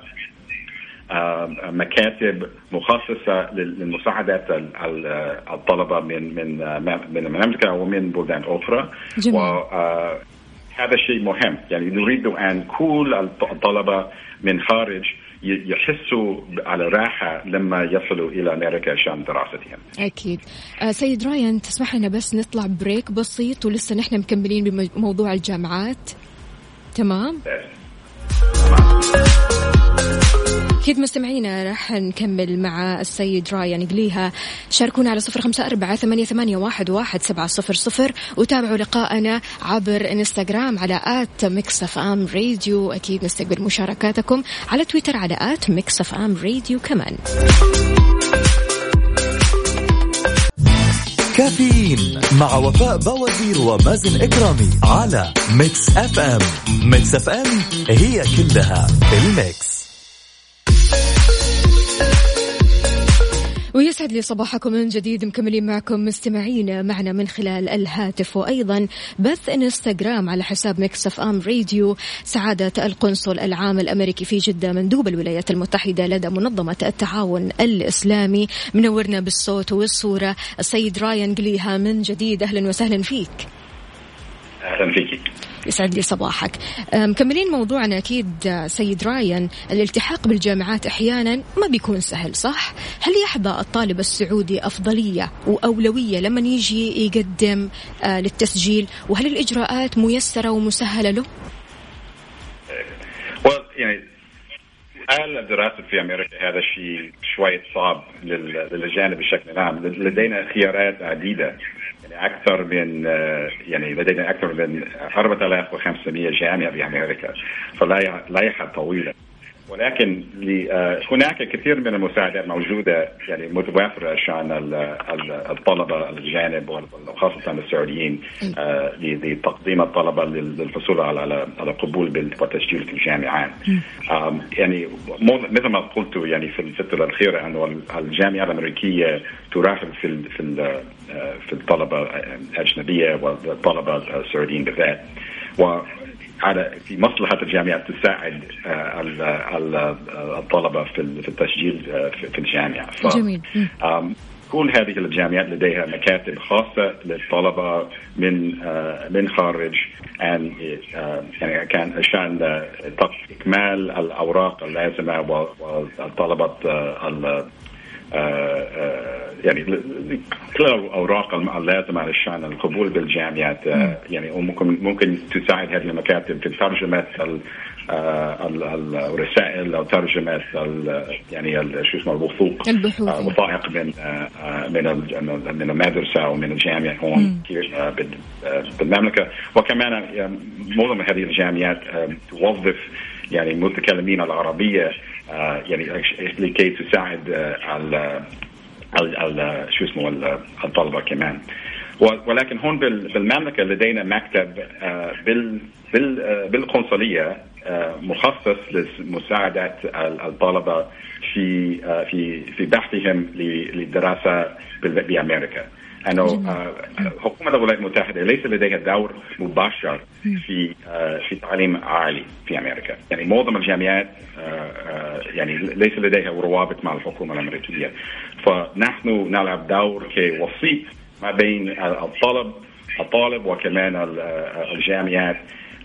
آه، مكاتب مخصصة لل- للمساعدة ال- ال- الطلبة من من آه، من المملكة ومن بلدان أخرى. جميل. وهذا شيء مهم. يعني نريد أن كل الط- الطلبة من خارج يحسوا على راحة لما يصلوا إلى أمريكا عشان دراستهم. أكيد. آه سيد رايان تسمح لنا بس نطلع بريك بسيط ولسه نحن مكملين بموضوع الجامعات؟ تمام. أكيد مستمعينا راح نكمل مع السيد رايان قليها. شاركونا على صفر خمسة أربعة ثمانية, ثمانية واحد, واحد سبعة صفر صفر وتابعوا لقاءنا عبر إنستغرام على at FM Radio. أكيد نستقبل مشاركاتكم على تويتر على at FM Radio كمان. كافيين مع وفاء باوزير ومازن إكرامي على Mix FM. Mix FM هي كلها في ال Mix. ويسعد لي صباحكم من جديد مكملين معكم مستمعين معنا من خلال الهاتف. وأيضا بث إنستغرام على حساب Mix FM راديو سعادة القنصل العام الأمريكي في جدة مندوب الولايات المتحدة لدى منظمة التعاون الإسلامي. منورنا بالصوت والصورة السيد رايان قليها من جديد. أهلا وسهلا فيك. أهلا فيك. يسعد لي صباحك. مكملين موضوعنا أكيد آه، سيد رايان الالتحاق بالجامعات أحيانا ما بيكون سهل صح؟ هل يحظى الطالب السعودي أفضلية وأولوية لما يجي يقدم آه، للتسجيل؟ وهل الإجراءات ميسرة ومسهلة له؟ يعني الدراسة في أمريكا هذا شيء شوية صعب لل- للأجانب بشكل عام. لدينا خيارات عديدة. أكثر من آه، يعني لدينا أكثر من 4500 جامعة في أمريكا فلائحة طويلة ولكن آه، هناك كثير من المساعدات موجودة يعني متوفرة عشان ال- ال- الطلبة الأجانب وخاصة السعوديين آه، لتقديم الطلبة لل- للحصول على على قبول والتسجيل في الجامعات. يعني مثل ما قلت يعني في الفترة الأخيرة أنه ال- الجامعة الأمريكية ترحب في في آه، في الطلبة الأجنبية والطلبة السعوديين بالذات. على في مصلحة الجامعة تساعد آه، ال- ال- الطلبة في ال- في التسجيل آه، في الجامعة ف- جميل. كل هذه الجامعات لديها مكاتب خاصة للطلبة من آه، من خارج عن يعني كان عشان إكمال الأوراق اللازمة و- يعني ل- ل- كل الاوراق اللازمه علشان القبول بالجامعات آه، يعني وممكن ممكن تساعد هذه المكاتب في ترجمة ال- آه، ال- ال- الرسائل أو ترجمة يعني شو اسمه الوثوق البحوث. آه، وثائق من آه، آه، من من المدرسة أو من الجامعة هون آه، بال- آه، بالمملكة. وكمان آه، معظم هذه الجامعات آه، توظف يعني متكلمين العربية آه، يعني لكي تساعد آه، على ال- ال- شو اسمه ال- الطلبة كمان. ولكن هون بال- بالمملكة لدينا مكتب آه، بال بال- آه، بالقنصلية آه، مخصص لمساعدة ال- الطلبة في آه، في في بحثهم للدراسة بأمريكا. أنه آه، حكومه الولايات المتحدة ليس لديها دور مباشر في آه، في تعليم عالي في أمريكا، يعني معظم الجامعات آه، يعني ليس لديها روابط مع الحكومة الأمريكية، فنحن نلعب دور كوسيط ما بين الطلب الطالب وكمان ال- الجامعات.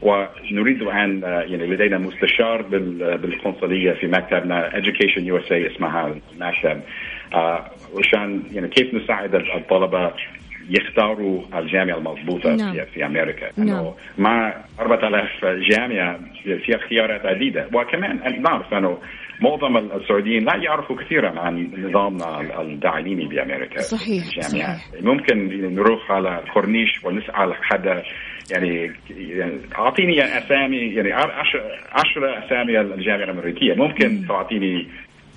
ونريد أن يعني لدينا مستشار بال- بالقنصلية في مكتبنا Education USA اسمها المكتب آه، عشان يعني كيف نساعد الطلبة يختاروا الجامعة المضبوطة نعم. في, في أمريكا نعم. إنه مع 4000 جامعة فيها خيارات عديدة وكمان نعرف إنه معظم السعوديين لا يعرفوا كثيرا عن نظامنا التعليمي بأمريكا صحيح، الجامعات صحيح. ممكن نروح على الكورنيش ونسأل حدا يعني, يعني أعطيني أسامي يعني عشر, عشرة أسامي الجامعة الأمريكية ممكن تعطيني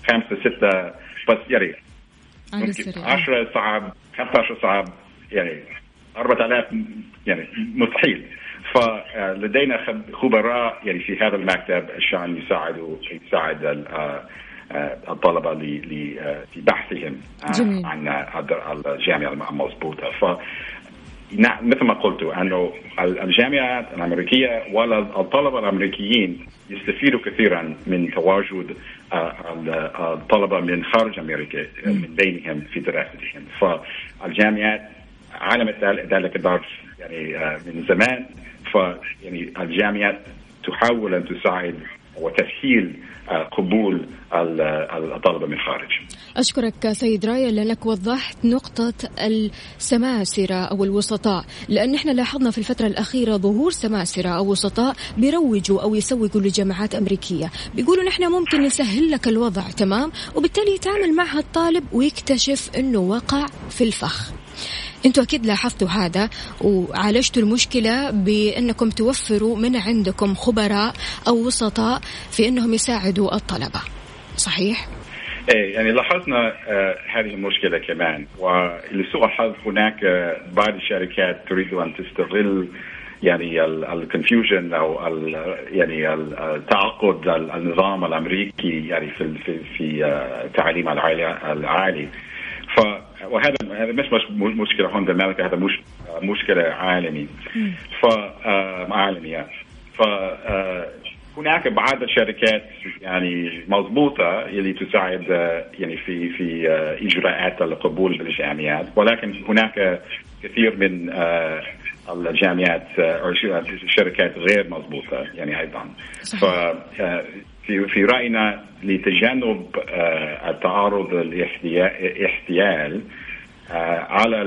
خمسة ستة بس يعني ممكن السريع 10 صعب 15 صعب يعني 4000 يعني مستحيل. فلدينا خب- خبراء يعني في هذا المكتب عشان يساعدوا يساعد آه، آه، الطلبة آه، في بحثهم جميل. عن الجامعة المضبوطه ف نعم مثل ما قلت أنه ال- الجامعات الأمريكية ولا الطلبة الأمريكيين يستفيدوا كثيرا من تواجد آه، ال- الطلبة من خارج أمريكا آه، من بينهم في دراستهم. فالجامعات علمت ذل- ذلك الدرس يعني آه، من زمان. ف يعني الجامعات تحاول أن تساعد وتسهيل آه، قبول ال- الطلبة من الخارج. أشكرك سيد راية لأنك وضحت نقطة السماسرة أو الوسطاء لأن إحنا لاحظنا في الفترة الأخيرة ظهور سماسرة أو وسطاء بيروجوا أو يسوقوا لجامعات أمريكية. بيقولوا نحن ممكن نسهل لك الوضع تمام؟ وبالتالي يتعامل معها الطالب ويكتشف أنه وقع في الفخ. أنتوا أكيد لاحظتوا هذا وعالجتوا المشكلة بأنكم توفروا من عندكم خبراء أو وسطاء في أنهم يساعدوا الطلبة. صحيح؟ إيه يعني لاحظنا آه هذه المشكلة كمان. ولسوء الحظ هناك آه بعض الشركات تريد أن تستغل يعني الكونفيوجن أو ال يعني ال- التعقد ال- النظام الأمريكي يعني في في في آه، التعليم العالي. وهذا هذا مش مش مشكلة هون بامريكا هذا مش مشكلة عالمي. ف آه، عالميه ف آه، هناك بعض الشركات يعني مضبوطة اللي تساعد آه، يعني في في إجراءات القبول بالجامعات. ولكن هناك كثير من الجامعات أو الشركات غير مضبوطة يعني أيضا. ف آه، في في رأينا لتجنب آه، التعرض للاحتيال آه، على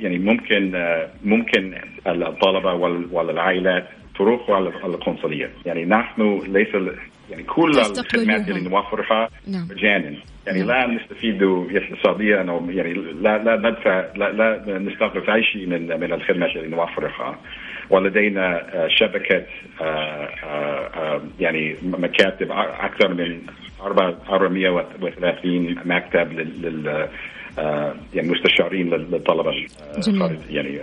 يعني ممكن آه، ممكن الطلبة وال- والعائلات تروح على القنصلية يعني نحن ليس يعني كل. الخدمات اللي نوفرها نعم. مجانا يعني نعم. لا نستفيد اقتصاديا أو يعني لا لا ندفع لا, لا نستغرق أي شيء من من الخدمات اللي نوفرها ولدينا آه، شبكة آه، آه، يعني مكاتب أكثر من 430 مكتب لل يعني مستشارين لل- للطلبة يعني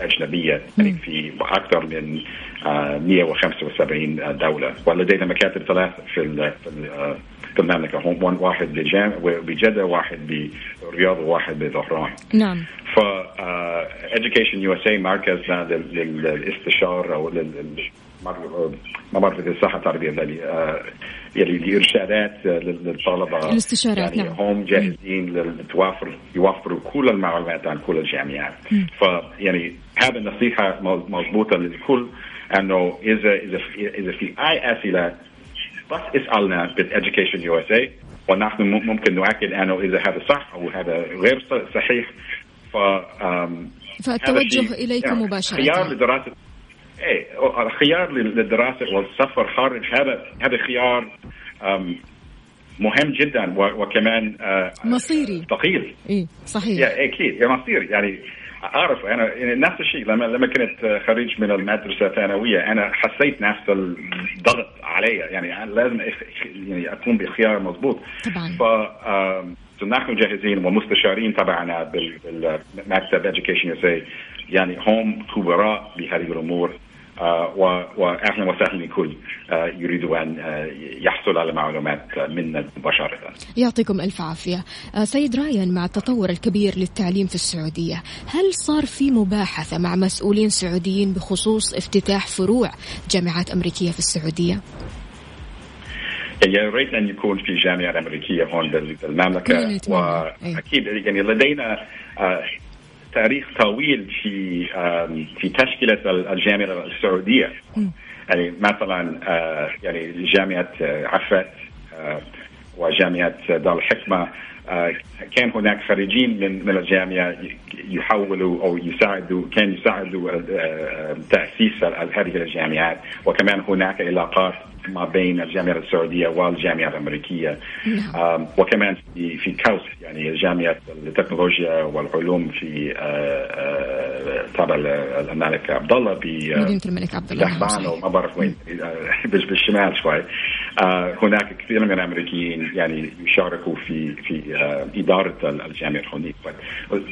أجنبية يعني في أكثر من آه، 175 دولة. ولدينا مكاتب ثلاث في في المملكه هم واحد بجام بجدة واحد بالرياض وواحد بظهران. نعم. ف آه، Education USA مركزنا لل- لل- للاستشارة أو ما بعرف اذا صح التعبير ذلك آه، يعني آه، لل- للطلبة. الاستشارات، يعني نعم. هم جاهزين للتوافر يوفروا كل المعلومات عن كل الجامعات. فيعني هذا النصيحة مض- مضبوطة للكل إنه اذا إذا في إذا في أي أسئلة بس اسالنا بال EducationUSA ونحن مم- ممكن نؤكد أنه إذا هذا صح أو هذا غير صحيح. ف فالتوجه إليكم يعني مباشرة. خيار لدراسه إيه الخيار لل- للدراسة والسفر خارج هذا هذا خيار مهم جدا وكمان آه، مصيري. ثقيل. إيه صحيح. يا أكيد يا مصير يعني أعرف أنا يعني نفس الشيء. لما لما كنت خريج من المدرسة الثانوية أنا حسيت نفس الضغط علي يعني أنا لازم يعني أكون بخيار مضبوط. طبعاً. ف نحن جاهزين ومستشارين تبعنا بال- بالمكتب education USA يعني هم خبراء بهذه الأمور. واهلا وسهلا لكل آه، يريد أن آه، يحصل على معلومات منا مباشره. يعطيكم ألف عافية آه، سيد رايان مع التطور الكبير للتعليم في السعودية هل صار في مباحثة مع مسؤولين سعوديين بخصوص افتتاح فروع جامعات أمريكية في السعودية؟ يا ريت أن يكون في جامعة أمريكية هون بال- بالمملكه. واكيد يعني لدينا آه، تاريخ طويل في في تشكيلة ال- الجامعة السعودية. يعني مثلا آه، يعني جامعة آه، عفت آه، وجامعة دار الحكمة. كان هناك خريجين من من الجامعة يحولوا أو يساعدوا كان يساعدوا تأسيس هذه الجامعات. وكمان هناك علاقات ما بين الجامعة السعوديه والجامعة الامريكيه وكمان في في KAUST يعني جامعه التكنولوجيا والعلوم في تبع الملك عبد الله ب مدينة الملك عبد الله. وما بعرف وين بال- بالشمال شوي هناك كثير من الامريكيين يعني يشاركوا في في اداره ال- الجامعة هونيك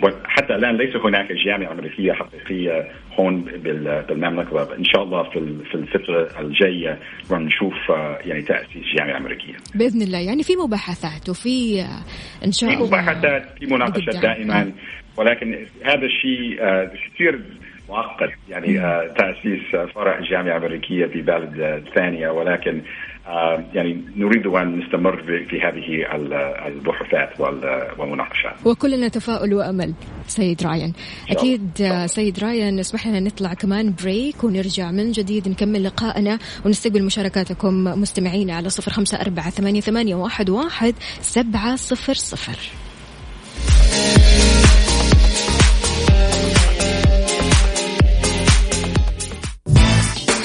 وحتى الان ليس هناك جامعه امريكيه حقيقيه هون بال- بالمملكة ان شاء الله في في الفترة الجاية نشوف آه، يعني تأسيس جامعة أمريكية. بإذن الله. يعني في مباحثات وفي آه، إن شاء الله. مباحثات في مناقشات قدام. دائما. ولكن هذا الشيء آه، كثير معقد. يعني آه، تأسيس آه، فرع جامعة أمريكية في بلد آه، ثانية. ولكن آه، يعني نريد أن نستمر في هذه ال- البحوثات وال- والمناقشات. وكلنا تفاؤل وأمل سيد رايان. أكيد. آه، سيد رايان اسمح لنا نطلع كمان بريك ونرجع من جديد نكمل لقائنا ونستقبل مشاركاتكم مستمعينا على صفر خمسة أربعة ثمانية, ثمانية واحد, واحد سبعة صفر صفر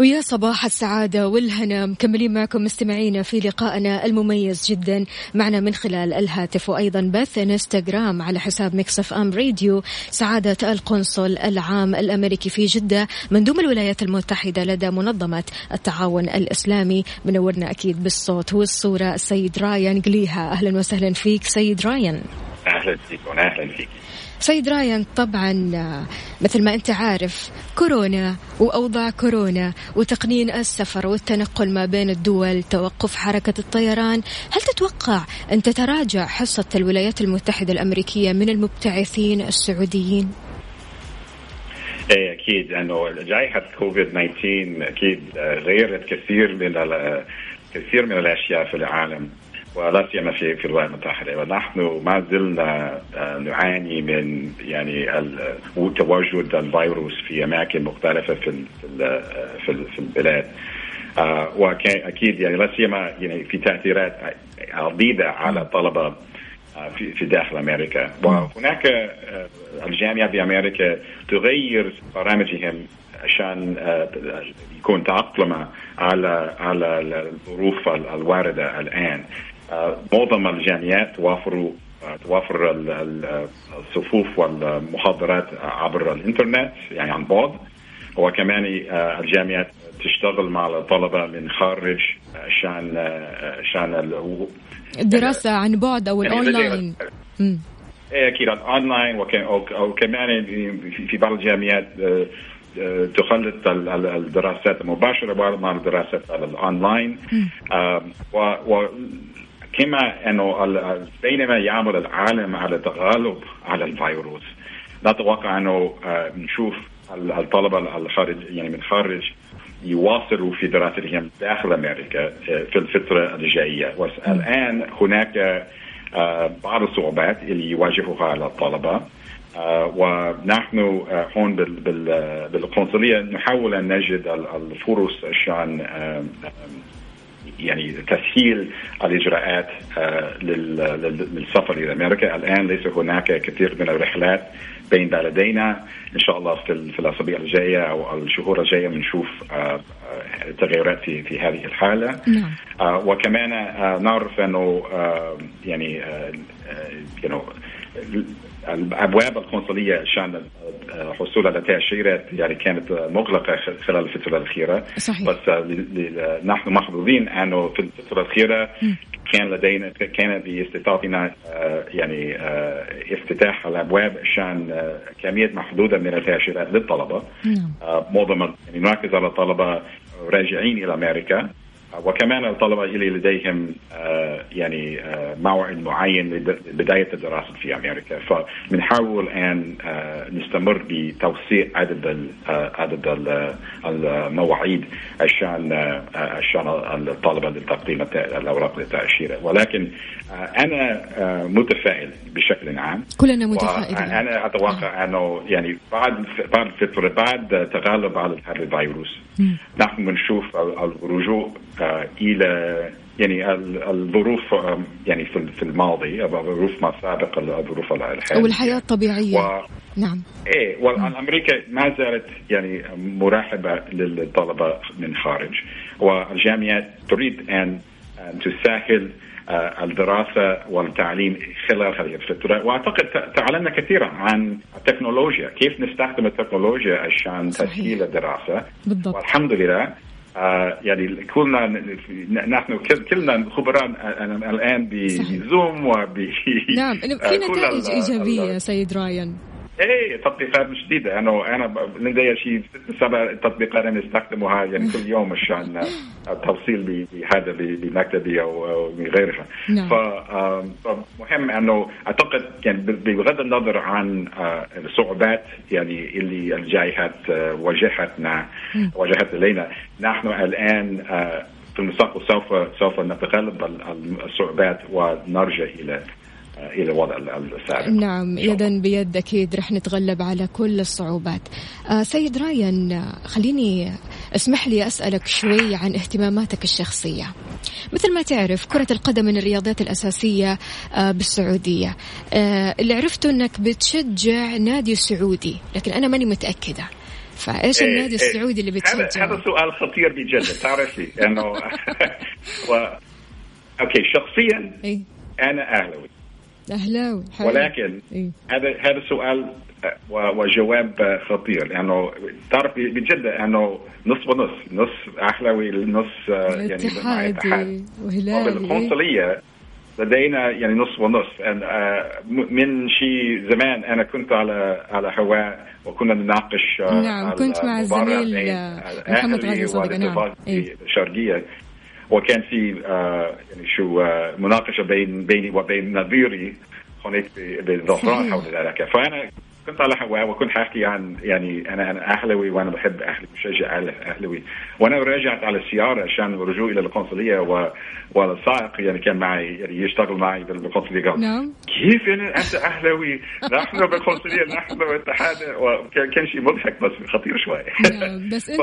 ويا صباح السعادة والهنا مكملين معكم مستمعينا في لقائنا المميز جدا. معنا من خلال الهاتف وأيضا بث انستغرام على حساب Mix FM راديو سعادة القنصل العام الأمريكي في جدة مندوب الولايات المتحدة لدى منظمة التعاون الإسلامي. منورنا أكيد بالصوت والصورة السيد رايان قليها أهلا وسهلا فيك سيد رايان. أهلا فيك واهلا فيك. سيد رايان طبعا مثل ما أنت عارف كورونا وأوضاع كورونا وتقنين السفر والتنقل ما بين الدول توقف حركة الطيران. هل تتوقع أن تتراجع حصة الولايات المتحدة الأمريكية من المبتعثين السعوديين؟ إيه أكيد. انه جائحة كوفيد 19 أكيد غيرت كثير من كثير من الأشياء في العالم. ولا سيما في في الولايات المتحده ونحن ما زلنا آه، نعاني من يعني تواجد الفيروس في أماكن مختلفة في في ال- في ال- في البلاد. آه، واكيد يعني لا سيما يعني في تأثيرات عديدة على الطلبه آه، في في داخل أمريكا. وهناك آه، الجامعة بامريكا تغير برامجهم عشان آه، يكون تأقلم على على الظروف ال- الواردة الآن. آه، معظم الجامعات آه، ال- ال- الصفوف والمحاضرات عبر الإنترنت يعني عن بعد. وكمان آه، الجامعات تشتغل مع الطلبة من خارج آه، عشان ال- الدراسه عن بعد أو يعني الأونلاين. مم. إيه أكيد اونلاين وك- أو- أو كمان في- بعض الجامعات آه، آه، تخلط ال- ال- الدراسات المباشره مع الدراسات آه، و- كما أنه بينما يعمل العالم على التغلب على الفيروس. نتوقع أنه آه، نشوف ال- الطلبة الخارج يعني من خارج يواصلوا في دراستهم داخل أمريكا آه، في الفترة الجاية. والان هناك آه، بعض الصعوبات اللي يواجهها الطلبة. ونحن هون بال- بال- بالقنصلية نحاول أن نجد ال- الفرص عشان يعني تسهيل الإجراءات آه، لل- لل- للسفر إلى أمريكا، الآن ليس هناك كثير من الرحلات بين بلدينا، إن شاء الله في ال- في الأسابيع الجاية أو الشهور الجاية بنشوف آه، آه، تغيرات في في هذه الحالة. نعم. وكمان نعرف أنه يعني آه، آه، الأبواب القنصلية عشان الحصول على تأشيرات يعني كانت مغلقة خلال الفترة الأخيرة صحيح. بس ل- نحن محظوظين أنه في الفترة الأخيرة كان لدينا كان باستطاعتنا آه، يعني آه، افتتاح الأبواب عشان آه، كمية محدودة من التأشيرات للطلبة نعم. آه، معظم يعني نركز على الطلبة راجعين إلى أمريكا آه، وكمان الطلبة اللي لديهم آه، يعني آه، موعد معين لبداية الدراسة في أمريكا. فبنحاول أن آه، نستمر بتوسيع عدد آه، عدد ال- المواعيد عشان آه، عشان الطلبة لتقديم الأوراق للتأشيرة. ولكن آه، أنا آه، متفائل بشكل عام. كلنا متفائلين. أنا أتوقع أنه يعني بعد بعد الفترة بعد تغلب على هذا الفيروس نحن بنشوف ال- الرجوع آه، إلى يعني ال- الظروف آه، يعني في الماضي الظروف ما سابق الظروف الحالية. أو الحياة الطبيعية. و... نعم. إيه والامريكا ما زالت يعني مرحبة للطلبة من خارج. والجامعات تريد أن أن تسهل آه، الدراسة والتعليم خلال هذه الفترة. وأعتقد ت- تعلمنا كثيرا عن التكنولوجيا كيف نستخدم التكنولوجيا عشان. تسهيل الدراسة. بالضبط. والحمد لله آه يعني كلنا نحن كل- كلنا خبراء آه، الآن بزوم وب نعم في آه، كل نتائج إيجابية سيد رايان إيه تطبيقات جديدة. أنا أنا لدي شيء ست سبع تطبيقات أنا أستخدمها يعني كل يوم عشان التوصيل ب- بهذا بمكتبي أو أو من غيرها نعم. فمهم أنه أعتقد يعني بغض النظر عن آه، الصعوبات يعني اللي الجائحات آه، واجهتنا واجهت إلينا. نحن الآن آه، في المستقبل سوف سوف نتغلب ال- ال- الصعوبات ونرجع إلى آه، إلى الوضع السابق. نعم. يدا بيد أكيد رح نتغلب على كل الصعوبات. آه سيد رايان خليني اسمح لي أسألك شوي عن اهتماماتك الشخصية. مثل ما تعرف كرة القدم من الرياضات الأساسية آه، بالسعودية. آه، اللي عرفته أنك بتشجع نادي سعودي لكن أنا ماني متأكدة. فإيش إيه، النادي إيه. السعودي اللي بتشجعه هذا سؤال خطير بجد تعرفي انه و... أوكي شخصيا أنا أهلاوي. أهلاوي حلو. ولكن إيه. هذا هذا سؤال آه، وجواب آه، خطير لأنه تعرف بجد انه نص ونص نص أهلاوي نص آه، يعني اتحادي وهلالي وبالقنصليه لدينا يعني نص ونص من شيء زمان أنا كنت على على هواء وكنا نناقش نعم، كنت مع الزميل، محمد غازي صدقة، نعم. إيه. الشرقية وكان في آه، يعني شو آه، مناقشة بين بيني وبين نظيري هناك بالظهران. حول ذلك. فأنا كنت على وكنت حاحكي عن يعني أنا أنا اهلاوي وأنا بحب أهلي بشجع أهل- اهلاوي وأنا رجعت على السيارة عشان الرجوع إلى القنصلية و... والسائق يعني كان معي يعني يشتغل معي بالقنصلية. قال نعم. كيف يعني أنت اهلاوي نحن بالقنصلية نحن اتحاد وكان كان شيء مضحك بس خطير شوي. نعم بس أنا-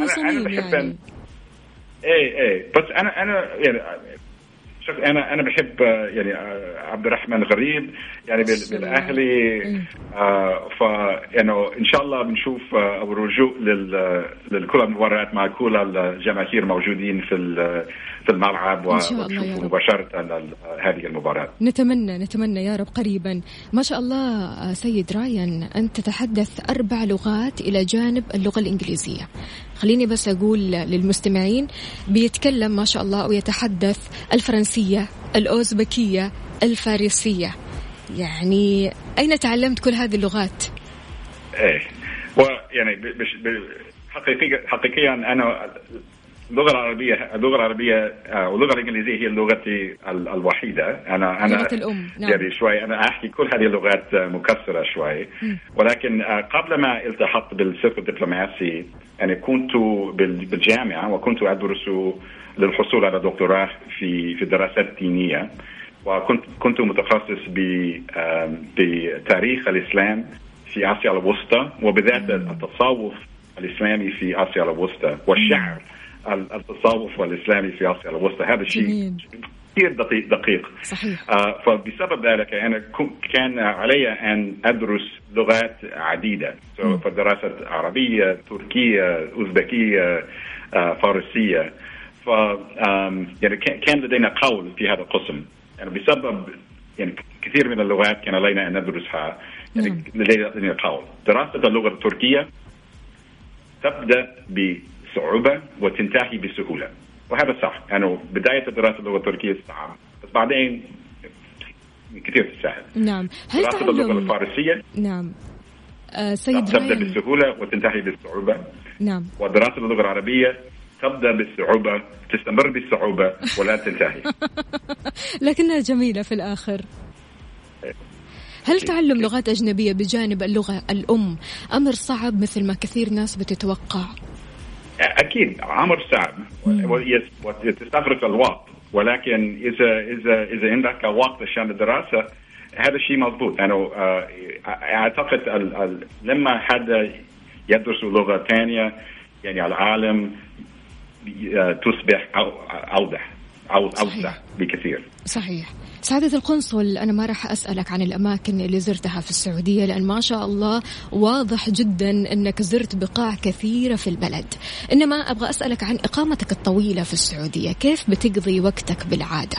أنا صميم يعني. إيه إيه بس أنا أنا يعني شوف أنا أنا بحب آه، يعني آه، عبد الرحمن غريب يعني. بالأهلي إيه. آه ف يعني إن شاء الله بنشوف آه، الرجوع لل لكل المباريات مع كل الجماهير موجودين في ال- في الملعب إن شاء الله يا ونشوف رب. مباشره هذه المباراة. نتمنى نتمنى يا رب قريبا. ما شاء الله سيد رايان أنت تتحدث أربع لغات إلى جانب اللغة الإنجليزية. خليني بس أقول للمستمعين بيتكلم ما شاء الله ويتحدث الفرنسية الأوزبكية الفارسية. يعني أين تعلمت كل هذه اللغات؟ إيه. ويعني حقيقيا حقيقيا أنا اللغة العربية اللغة العربية آه، واللغة الإنجليزية هي لغتي ال- الوحيدة. أنا أنا الأم، نعم. يعني شوي. أنا أحكي كل هذه اللغات آه، مكسرة شوي. ولكن آه، قبل ما التحقت بالسلك الدبلوماسي يعني كنت بال- بالجامعة وكنت أدرس للحصول على دكتوراه في في الدراسات الدينيه وكنت كنت متخصص بتاريخ الإسلام في آسيا الوسطى وبذات التصوف الإسلامي في آسيا الوسطى والشعر. ال- التصوف الاسلامي في آسيا. الوسطى هذا شيء. كثير دقيق دقيق. صحيح. آه فبسبب ذلك أنا كان علي أن أدرس لغات عديدة. So فدراسه عربية تركية أوزبكية آه فارسية. ف يعني كان لدينا قول في هذا القسم. يعني بسبب يعني كثير من اللغات كان علينا أن ندرسها. يعني لدينا قول. دراسة اللغة التركية تبدأ بصعوبه وتنتهي بسهولة. وهذا صح. انه بداية دراسة اللغة التركية صعب. بس بعدين كثير تسهل نعم. هل دراسة اللغة تعلم الفارسية؟ نعم. آه سيد تبدا رايان بالسهوله وتنتهي بالصعوبه نعم. ودراسة اللغة العربية تبدأ بالصعوبه تستمر بالصعوبه ولا تنتهي. لكنها جميلة في الآخر. هل تعلم لغات أجنبية بجانب اللغة الأم؟ أمر صعب مثل ما كثير ناس بتتوقع. أكيد أمر صعب وتستغرق الوقت. ولكن اذا اذا إذا عندك وقت عشان الدراسة هذا الشيء مضبوط. أنا آه، أعتقد ال- ال- لما حدا يدرس لغة ثانية يعني العالم آه، تصبح أوضح. أو اوسع. بكثير. صحيح. سعادة القنصل أنا ما راح أسألك عن الأماكن اللي زرتها في السعودية لأن ما شاء الله واضح جدا أنك زرت بقاع كثيرة في البلد. إنما أبغى أسألك عن إقامتك الطويلة في السعودية. كيف بتقضي وقتك بالعادة؟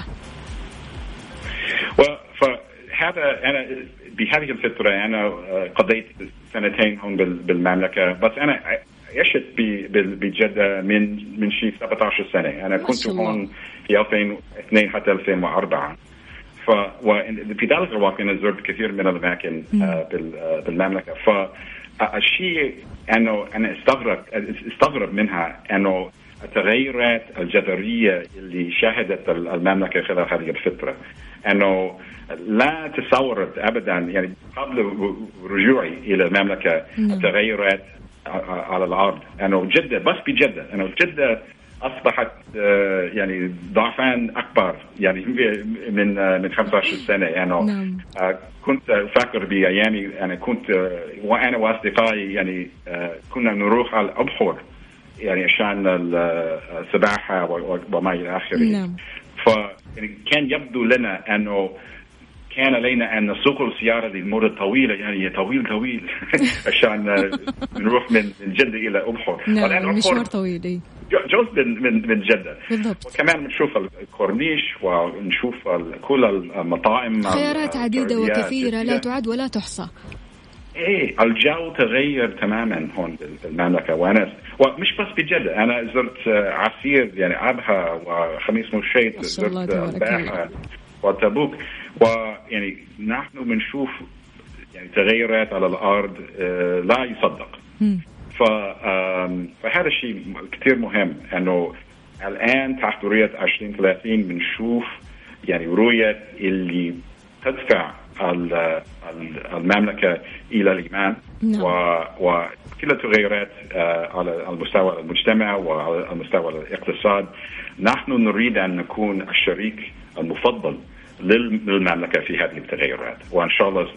فهذا أنا بهذه الفترة أنا آه، قضيت سنتين هون بال- بالمملكة بس أنا عشت بجده من من شيء 17 سنة. أنا كنت. هون في 2002 حتى 2004 ف وفي ذلك الوقت أنا زرت كثير من الأماكن آه، آه، بالمملكة. فالشيء انه أنا استغرب استغرب منها أنه التغيرات الجذرية اللي شهدت المملكة خلال هذه الفترة. أنه لا تصورت ابدا. يعني قبل رجوعي إلى المملكة التغيرات على الأرض. انه جده بس بجده انه جده أصبحت آه، يعني ضعفان أكبر. يعني من آه، من 15 سنة. يعني نعم. آه، كنت أفكر بايامي أنا كنت آه، وأنا وأصدقائي يعني آه، كنا نروح على الابحر يعني عشان ال- آه، السباحه وما إلى آخره. نعم. ف يعني يبدو لنا أنه كان علينا أن نسوق السياره لمده طويلة يعني طويل طويل. عشان نروح من جدة إلى أبحر. نعم أبحر مشوار طويل. جزء من من من جدة. بالضبط. وكمان بنشوف الكورنيش ونشوف كل المطاعم خيارات السعودية. وكثيرة لا تعد ولا تحصى. إيه الجو تغير تماما هون بال- بالمملكة. وأنا ومش بس بجده أنا زرت عسير يعني عبها وخميس مشيط زرت الباحه وتبوك. ويعني نحن بنشوف يعني تغيرات على الأرض آه، لا يصدق. ف فهذا الشيء كثير مهم إنه الآن تحت رؤية 2030 بنشوف يعني رؤية اللي تدفع ال- ال- المملكة إلى الإيمان. نعم. وكل التغيرات آه، على المستوى المجتمع وعلى المستوى الاقتصاد. نحن نريد أن نكون الشريك المفضل. للمملكة في هذه التغيرات. وإن شاء الله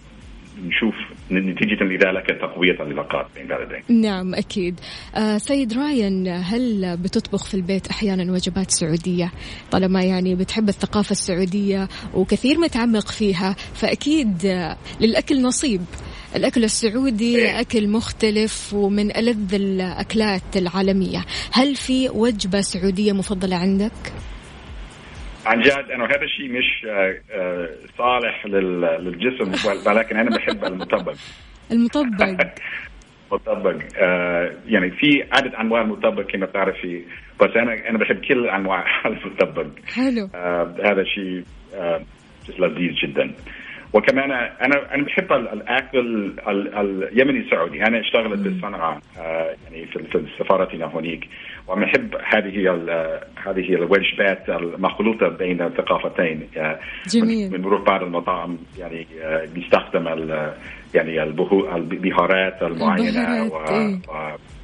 نشوف نتيجة لذلك تقويه العلاقات بين البلدين. نعم أكيد. آه سيد رايان هل بتطبخ في البيت أحيانا وجبات سعودية؟ طالما يعني بتحب الثقافة السعودية وكثير متعمق فيها فأكيد آه، للأكل نصيب. الأكل السعودي إيه. أكل مختلف ومن ألذ الأكلات العالمية. هل في وجبة سعودية مفضلة عندك؟ عن جد انه هذا الشيء مش آه، آه، صالح لل- للجسم ولكن أنا بحب المطبق. المطبق. مطبق آه، يعني في عدد أنواع المطبق كما بتعرفي بس أنا أنا بحب كل أنواع المطبق. حلو. آه، هذا شيء آه، لذيذ جدا. وكمان أنا أنا بحب ال- الأكل ال- اليمني السعودي. أنا اشتغلت بالصنعاء آه، يعني في سفارتنا هناك وبحب هذه هذه الوجبات المخلوطة بين الثقافتين. آه، جميل. من بنروح بعض المطاعم يعني آه، بيستخدم يعني البهارات المعينة البهارات، إيه.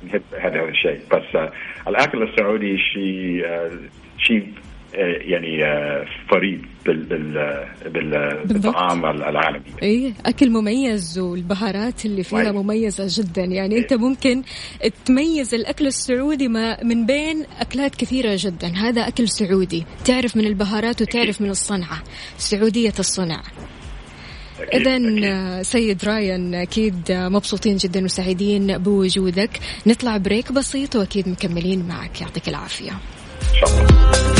ونحب هذا الشيء. بس الأكل السعودي شيء شيء يعني آه، فريد بال بال بال بالطعام العالمي. إيه أكل مميز والبهارات اللي فيها. مميزة جدا. يعني أنت ممكن تميز الأكل السعودي ما من بين أكلات كثيرة جدا. هذا أكل سعودي. تعرف من البهارات وتعرف من الصنعة. سعودية الصنع. أكيد، اذا أكيد. سيد رايان أكيد مبسوطين جدا وسعيدين بوجودك. نطلع break بسيط وأكيد مكملين معك. يعطيك العافية. إن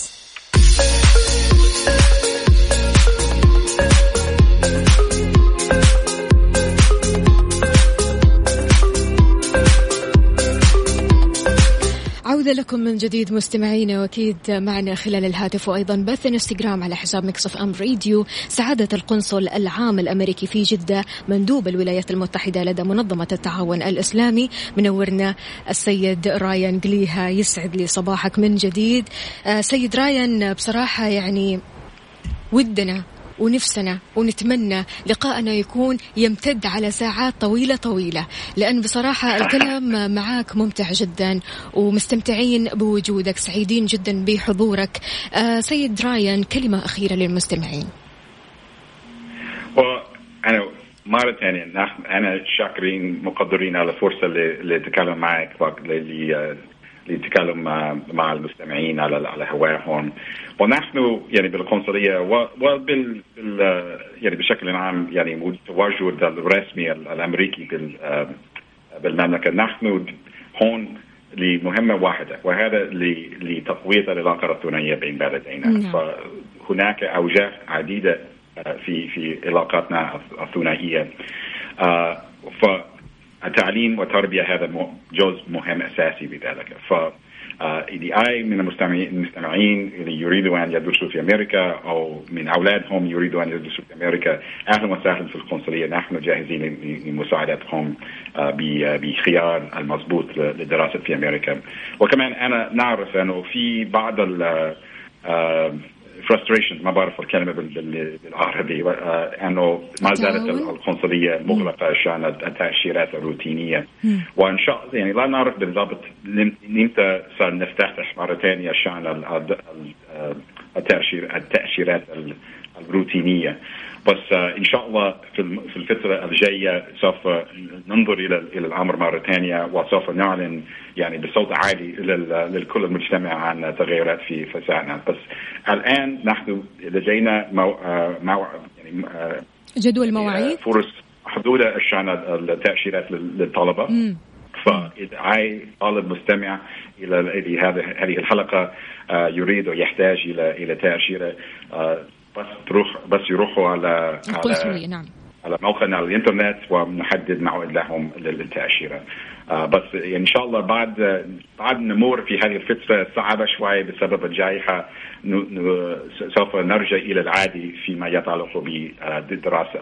عودة لكم من جديد مستمعينا وأكيد معنا خلال الهاتف وأيضا بث انستغرام على حساب Mix FM راديو سعادة القنصل العام الأمريكي في جدة مندوب الولايات المتحدة لدى منظمة التعاون الإسلامي. منورنا السيد رايان قليها يسعد لي صباحك من جديد. آه، سيد رايان بصراحة يعني ودنا ونفسنا ونتمنى لقاءنا يكون يمتد على ساعات طويلة طويلة. لأن بصراحة الكلام معك ممتع جدا ومستمتعين بوجودك سعيدين جدا بحضورك. آه سيد رايان كلمة أخيرة للمستمعين. وأنا مرة ثانية نحن أنا شاكرين مقدرين على الفرصة اللي تكلم معك للتكلم مع, مع المستمعين على على هواهم. ونحن يعني بالقنصلية وبال يعني بشكل عام يعني التواجد الرسمي الأمريكي بالمملكة. نحن هون لمهمة واحدة وهذا لتقوية العلاقة الثنائيه بين بلدينا. نعم. فهناك اوجه عديدة آه، في في علاقاتنا الثنائية. آه، فالتعليم والتربيه هذا جزء مهم أساسي بذلك. ف اي آه، أي من المستمعين اللي يريدوا أن يدرسوا في أمريكا أو من أولادهم يريدوا أن يدرسوا في أمريكا أهلا وسهلا في القنصلية. نحن جاهزين لمساعدتهم آه، بخيار المضبوط للدراسه في أمريكا. وكمان أنا نعرف أنه في بعض frustration ما بعرف الكلمة بالعربي. آه، انه ما زالت القنصلية مغلقة عشان التأشيرات الروتينية. وإن شاء الله يعني لا نعرف بالضبط إمتى سنفتتح مره ثانية عشان التاشير التأشيرات الروتينية. بس آه، إن شاء الله في الفترة الجاية سوف ننظر إلى إلى الأمر مرة ثانية وسوف نعلن يعني بصوت عالي للكل المجتمع عن تغيرات في فسادنا. بس الآن نحن لدينا مو... آه، مو... يعني آه، جدول مواعيد؟ فرص محدوده عشان التاشيرات للطلبة. فاذا اي طالب مستمع إلى هذه هذه الحلقة يريد ويحتاج إلى إلى تأشيرة. بس تروح بس يروحوا على القنصلية نعم. على موقعنا على الإنترنت ونحدد موعد لهم للتأشيرة. بس يعني إن شاء الله بعد بعد نمر في هذه الفترة صعبة شوي بسبب الجائحة سوف نرجع إلى العادي فيما يتعلق بدراسة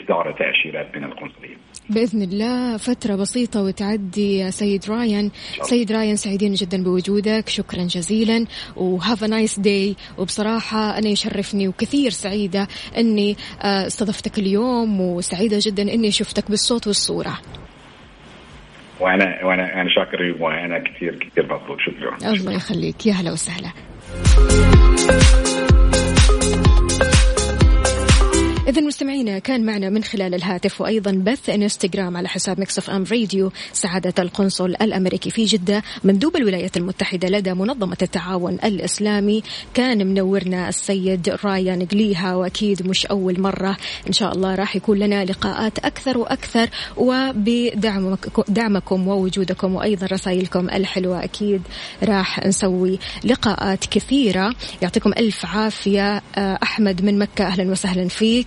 اصدار تأشيرات من القنصلية. بإذن الله فترة بسيطة وتعدي يا سيد رايان، سيد رايان سعيدين جدا بوجودك، شكرا جزيلا. و have nice day وبصراحة أنا يشرفني وكثير سعيدة إني آه، استضفتك اليوم. وسعيدة جدا إني شفتك بالصوت والصورة. وأنا وأنا أنا شاكر وأنا كثير كثير مبسوط شكرا. الله يخليك. يا هلا وسهلا. إذا مستمعينا كان معنا من خلال الهاتف وأيضا بث إنستغرام على حساب مكسف أم راديو سعادة القنصل الأمريكي في جدة. مندوب الولايات المتحدة لدى منظمة التعاون الإسلامي. كان منورنا السيد رايان قليها وأكيد مش أول مرة. إن شاء الله راح يكون لنا لقاءات أكثر وأكثر وبدعمكم ووجودكم وأيضا رسائلكم الحلوة أكيد راح نسوي لقاءات كثيرة. يعطيكم ألف عافية أحمد من مكة أهلا وسهلا فيك.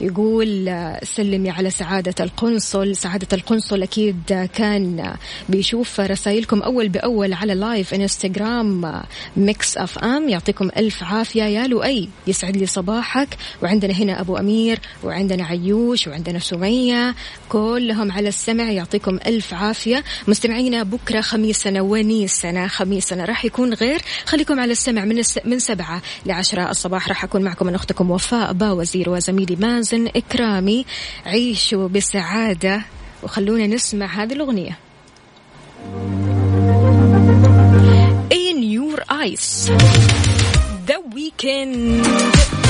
يقول سلمي على سعادة القنصل. سعادة القنصل أكيد كان بيشوف رسائلكم أول بأول على live انستغرام Mix FM يعطيكم ألف عافية. يا لؤي يسعد لي صباحك. وعندنا هنا أبو أمير وعندنا عيوش وعندنا سمية. كلهم على السمع يعطيكم ألف عافية. مستمعينا بكرة خميسنا ونيسنا خميسنا راح يكون غير. خليكم على السمع من الس... من سبعة لعشرة. الصباح راح أكون معكم من أختكم وفاء باوزير وزميلي مازن إكرامي. عيشوا بسعادة وخلونا نسمع هذه الأغنية. In Your Eyes. The Weekend.